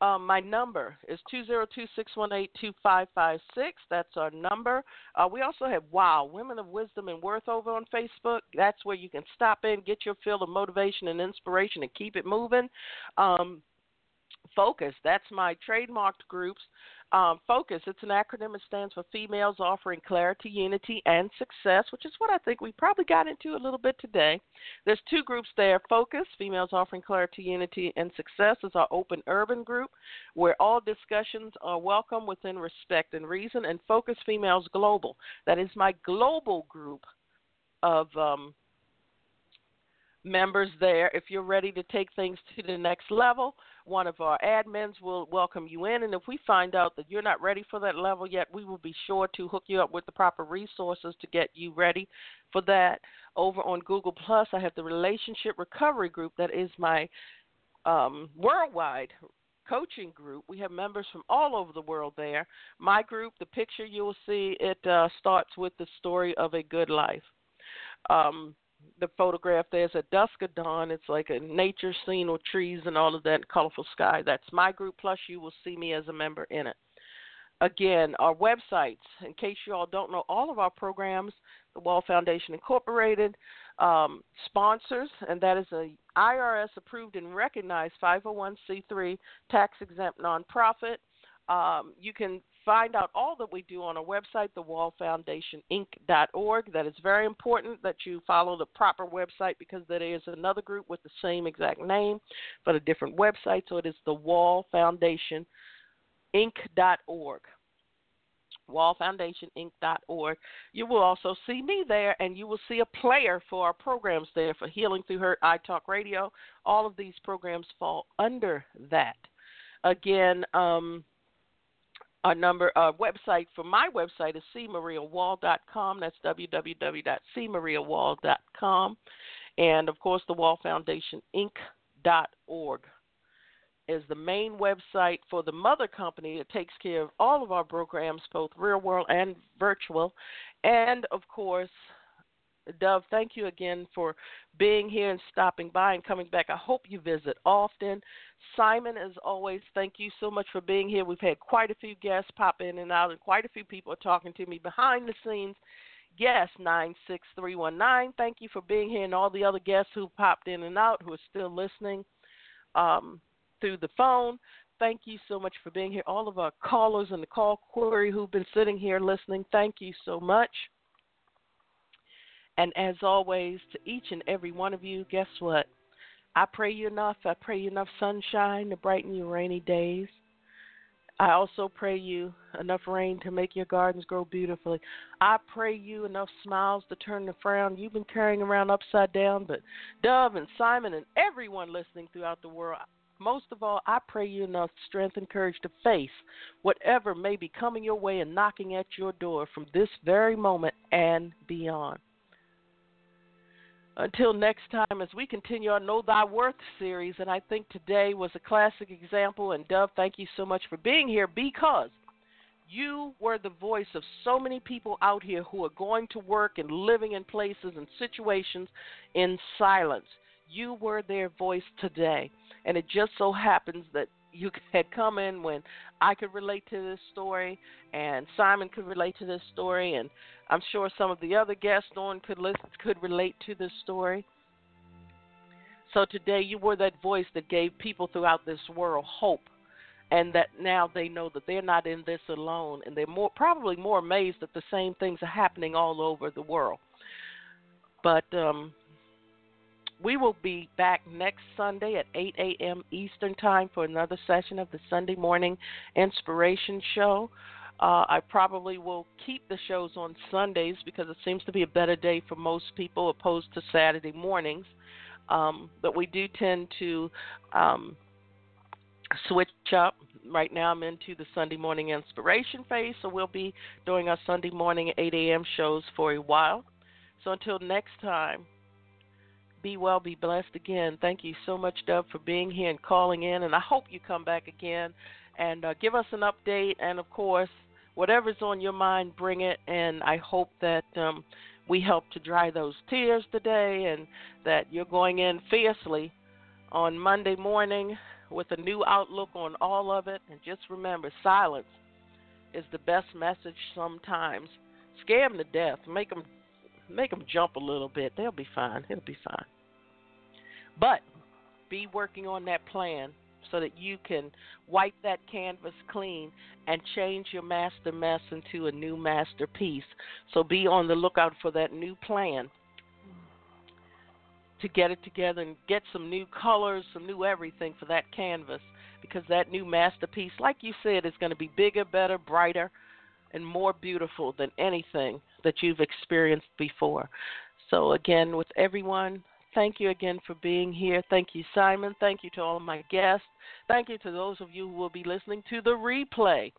um, my number is two zero two six one eight two five five six. That's our number. Uh, we also have Wow Women of Wisdom and Worth over on Facebook. That's where you can stop in, get your fill of motivation and inspiration, and keep it moving. Um, Focus, that's my trademarked groups. Um, Focus, it's an acronym. It stands for Females Offering Clarity, Unity, and Success, which is what I think we probably got into a little bit today. There's two groups there. Focus, Females Offering Clarity, Unity, and Success is our open urban group where all discussions are welcome within respect and reason. And Focus Females Global, that is my global group of um, members there. If you're ready to take things to the next level, one of our admins will welcome you in. And if we find out that you're not ready for that level yet, we will be sure to hook you up with the proper resources to get you ready for that. Over on Google Plus, I have the Relationship Recovery Group that is my um, worldwide coaching group. We have members from all over the world there. My group, the picture you will see, it uh, starts with the story of a good life. Um, the photograph there's at dusk of dawn. It's like a nature scene with trees and all of that colorful sky. That's my group. Plus, you will see me as a member in it. Again, our websites. In case you all don't know, all of our programs, the Wall Foundation Incorporated, um, sponsors, and that is a IRS approved and recognized 501c3 tax exempt nonprofit. Um, you can find out all that we do on our website, thewallfoundationinc.org. That is very important that you follow the proper website because there is another group with the same exact name but a different website. So it is thewallfoundationinc.org wallfoundationinc.org. You will also see me there, and you will see a player for our programs there for Healing Through Hurt, iTalk Radio. All of these programs fall under that. Again, um, our number uh, website for my website is cmariawall.com. That's www.cmariawall.com. And of course, the Wall Foundation Inc.org is the main website for the mother company that takes care of all of our programs, both real world and virtual. And of course, Dove, thank you again for being here and stopping by and coming back. I hope you visit often. Simon, as always, thank you so much for being here. We've had quite a few guests pop in and out, and quite a few people are talking to me behind the scenes. Guest 96319, thank you for being here, and all the other guests who popped in and out who are still listening um, through the phone. Thank you so much for being here. All of our callers and the call query who've been sitting here listening, thank you so much. And as always, to each and every one of you, guess what? I pray you enough. I pray you enough sunshine to brighten your rainy days. I also pray you enough rain to make your gardens grow beautifully. I pray you enough smiles to turn the frown you've been carrying around upside down. But Dove and Simon and everyone listening throughout the world, most of all, I pray you enough strength and courage to face whatever may be coming your way and knocking at your door from this very moment and beyond. Until next time, as we continue our Know Thy Worth series, and I think today was a classic example. And Dove, thank you so much for being here because You were the voice of so many people out here who are going to work and living in places and situations in silence. You were their voice today. And it just so happens that you had come in when I could relate to this story, and Simon could relate to this story, and I'm sure some of the other guests on could listen, could relate to this story. So today you were that voice that gave people throughout this world hope and that now they know that they're not in this alone and they're more probably more amazed that the same things are happening all over the world. But um we will be back next Sunday at 8 a.m. Eastern Time for another session of the Sunday Morning Inspiration Show. Uh, I probably will keep the shows on Sundays because it seems to be a better day for most people opposed to Saturday mornings. Um, but we do tend to um, switch up. Right now, I'm into the Sunday morning inspiration phase, so we'll be doing our Sunday morning 8 a.m. shows for a while. So until next time, be well, be blessed again. Thank you so much, Dove, for being here and calling in, and I hope you come back again and uh, give us an update. And of course, whatever's on your mind, bring it. And I hope that um, we help to dry those tears today, and that you're going in fiercely on Monday morning with a new outlook on all of it. And just remember, silence is the best message sometimes. Scare them to death. Make them, make them jump a little bit. They'll be fine. It'll be fine. But be working on that plan so that you can wipe that canvas clean and change your master mess into a new masterpiece. So be on the lookout for that new plan to get it together and get some new colors, some new everything for that canvas because that new masterpiece, like you said, is going to be bigger, better, brighter, and more beautiful than anything that you've experienced before. So, again, with everyone, thank you again for being here. Thank you, Simon. Thank you to all of my guests. Thank you to those of you who will be listening to the replay.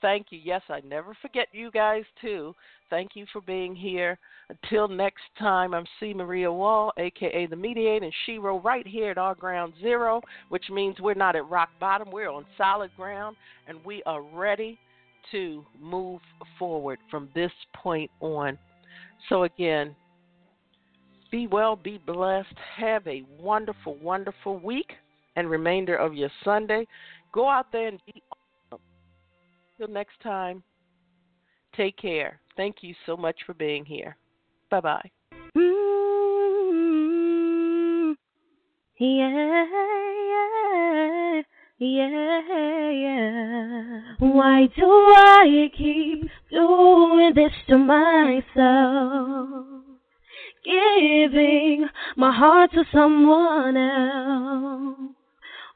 Thank you. Yes, I never forget you guys, too. Thank you for being here. Until next time, I'm C. Maria Wall, aka the Mediator, and Shiro, right here at our ground zero, which means we're not at rock bottom. We're on solid ground, and we are ready to move forward from this point on. So, again, be well, be blessed. Have a wonderful, wonderful week and remainder of your Sunday. Go out there and be awesome. Till next time, take care. Thank you so much for being here. Bye bye. Yeah, yeah, yeah, yeah. Why do I keep doing this to myself? Giving my heart to someone else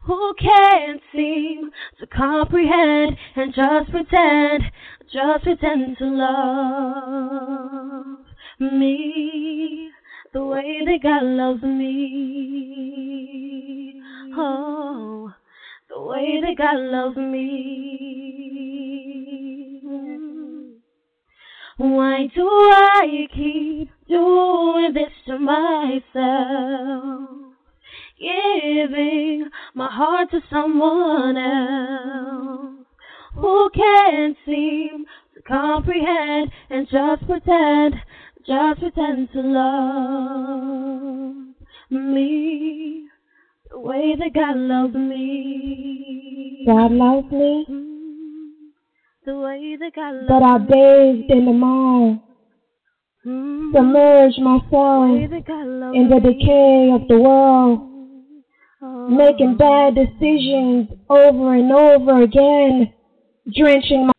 who can't seem to comprehend and just pretend, just pretend to love me the way that God loves me. Oh, the way that God loves me. Why do I keep doing this to myself? Giving my heart to someone else who can't seem to comprehend and just pretend, just pretend to love me the way that God loves me. God loves me. Mm, the way that God loves me. But I bathed in the mire, me. submerged The myself way that God loves in the decay of the world, making bad decisions over and over again, drenching my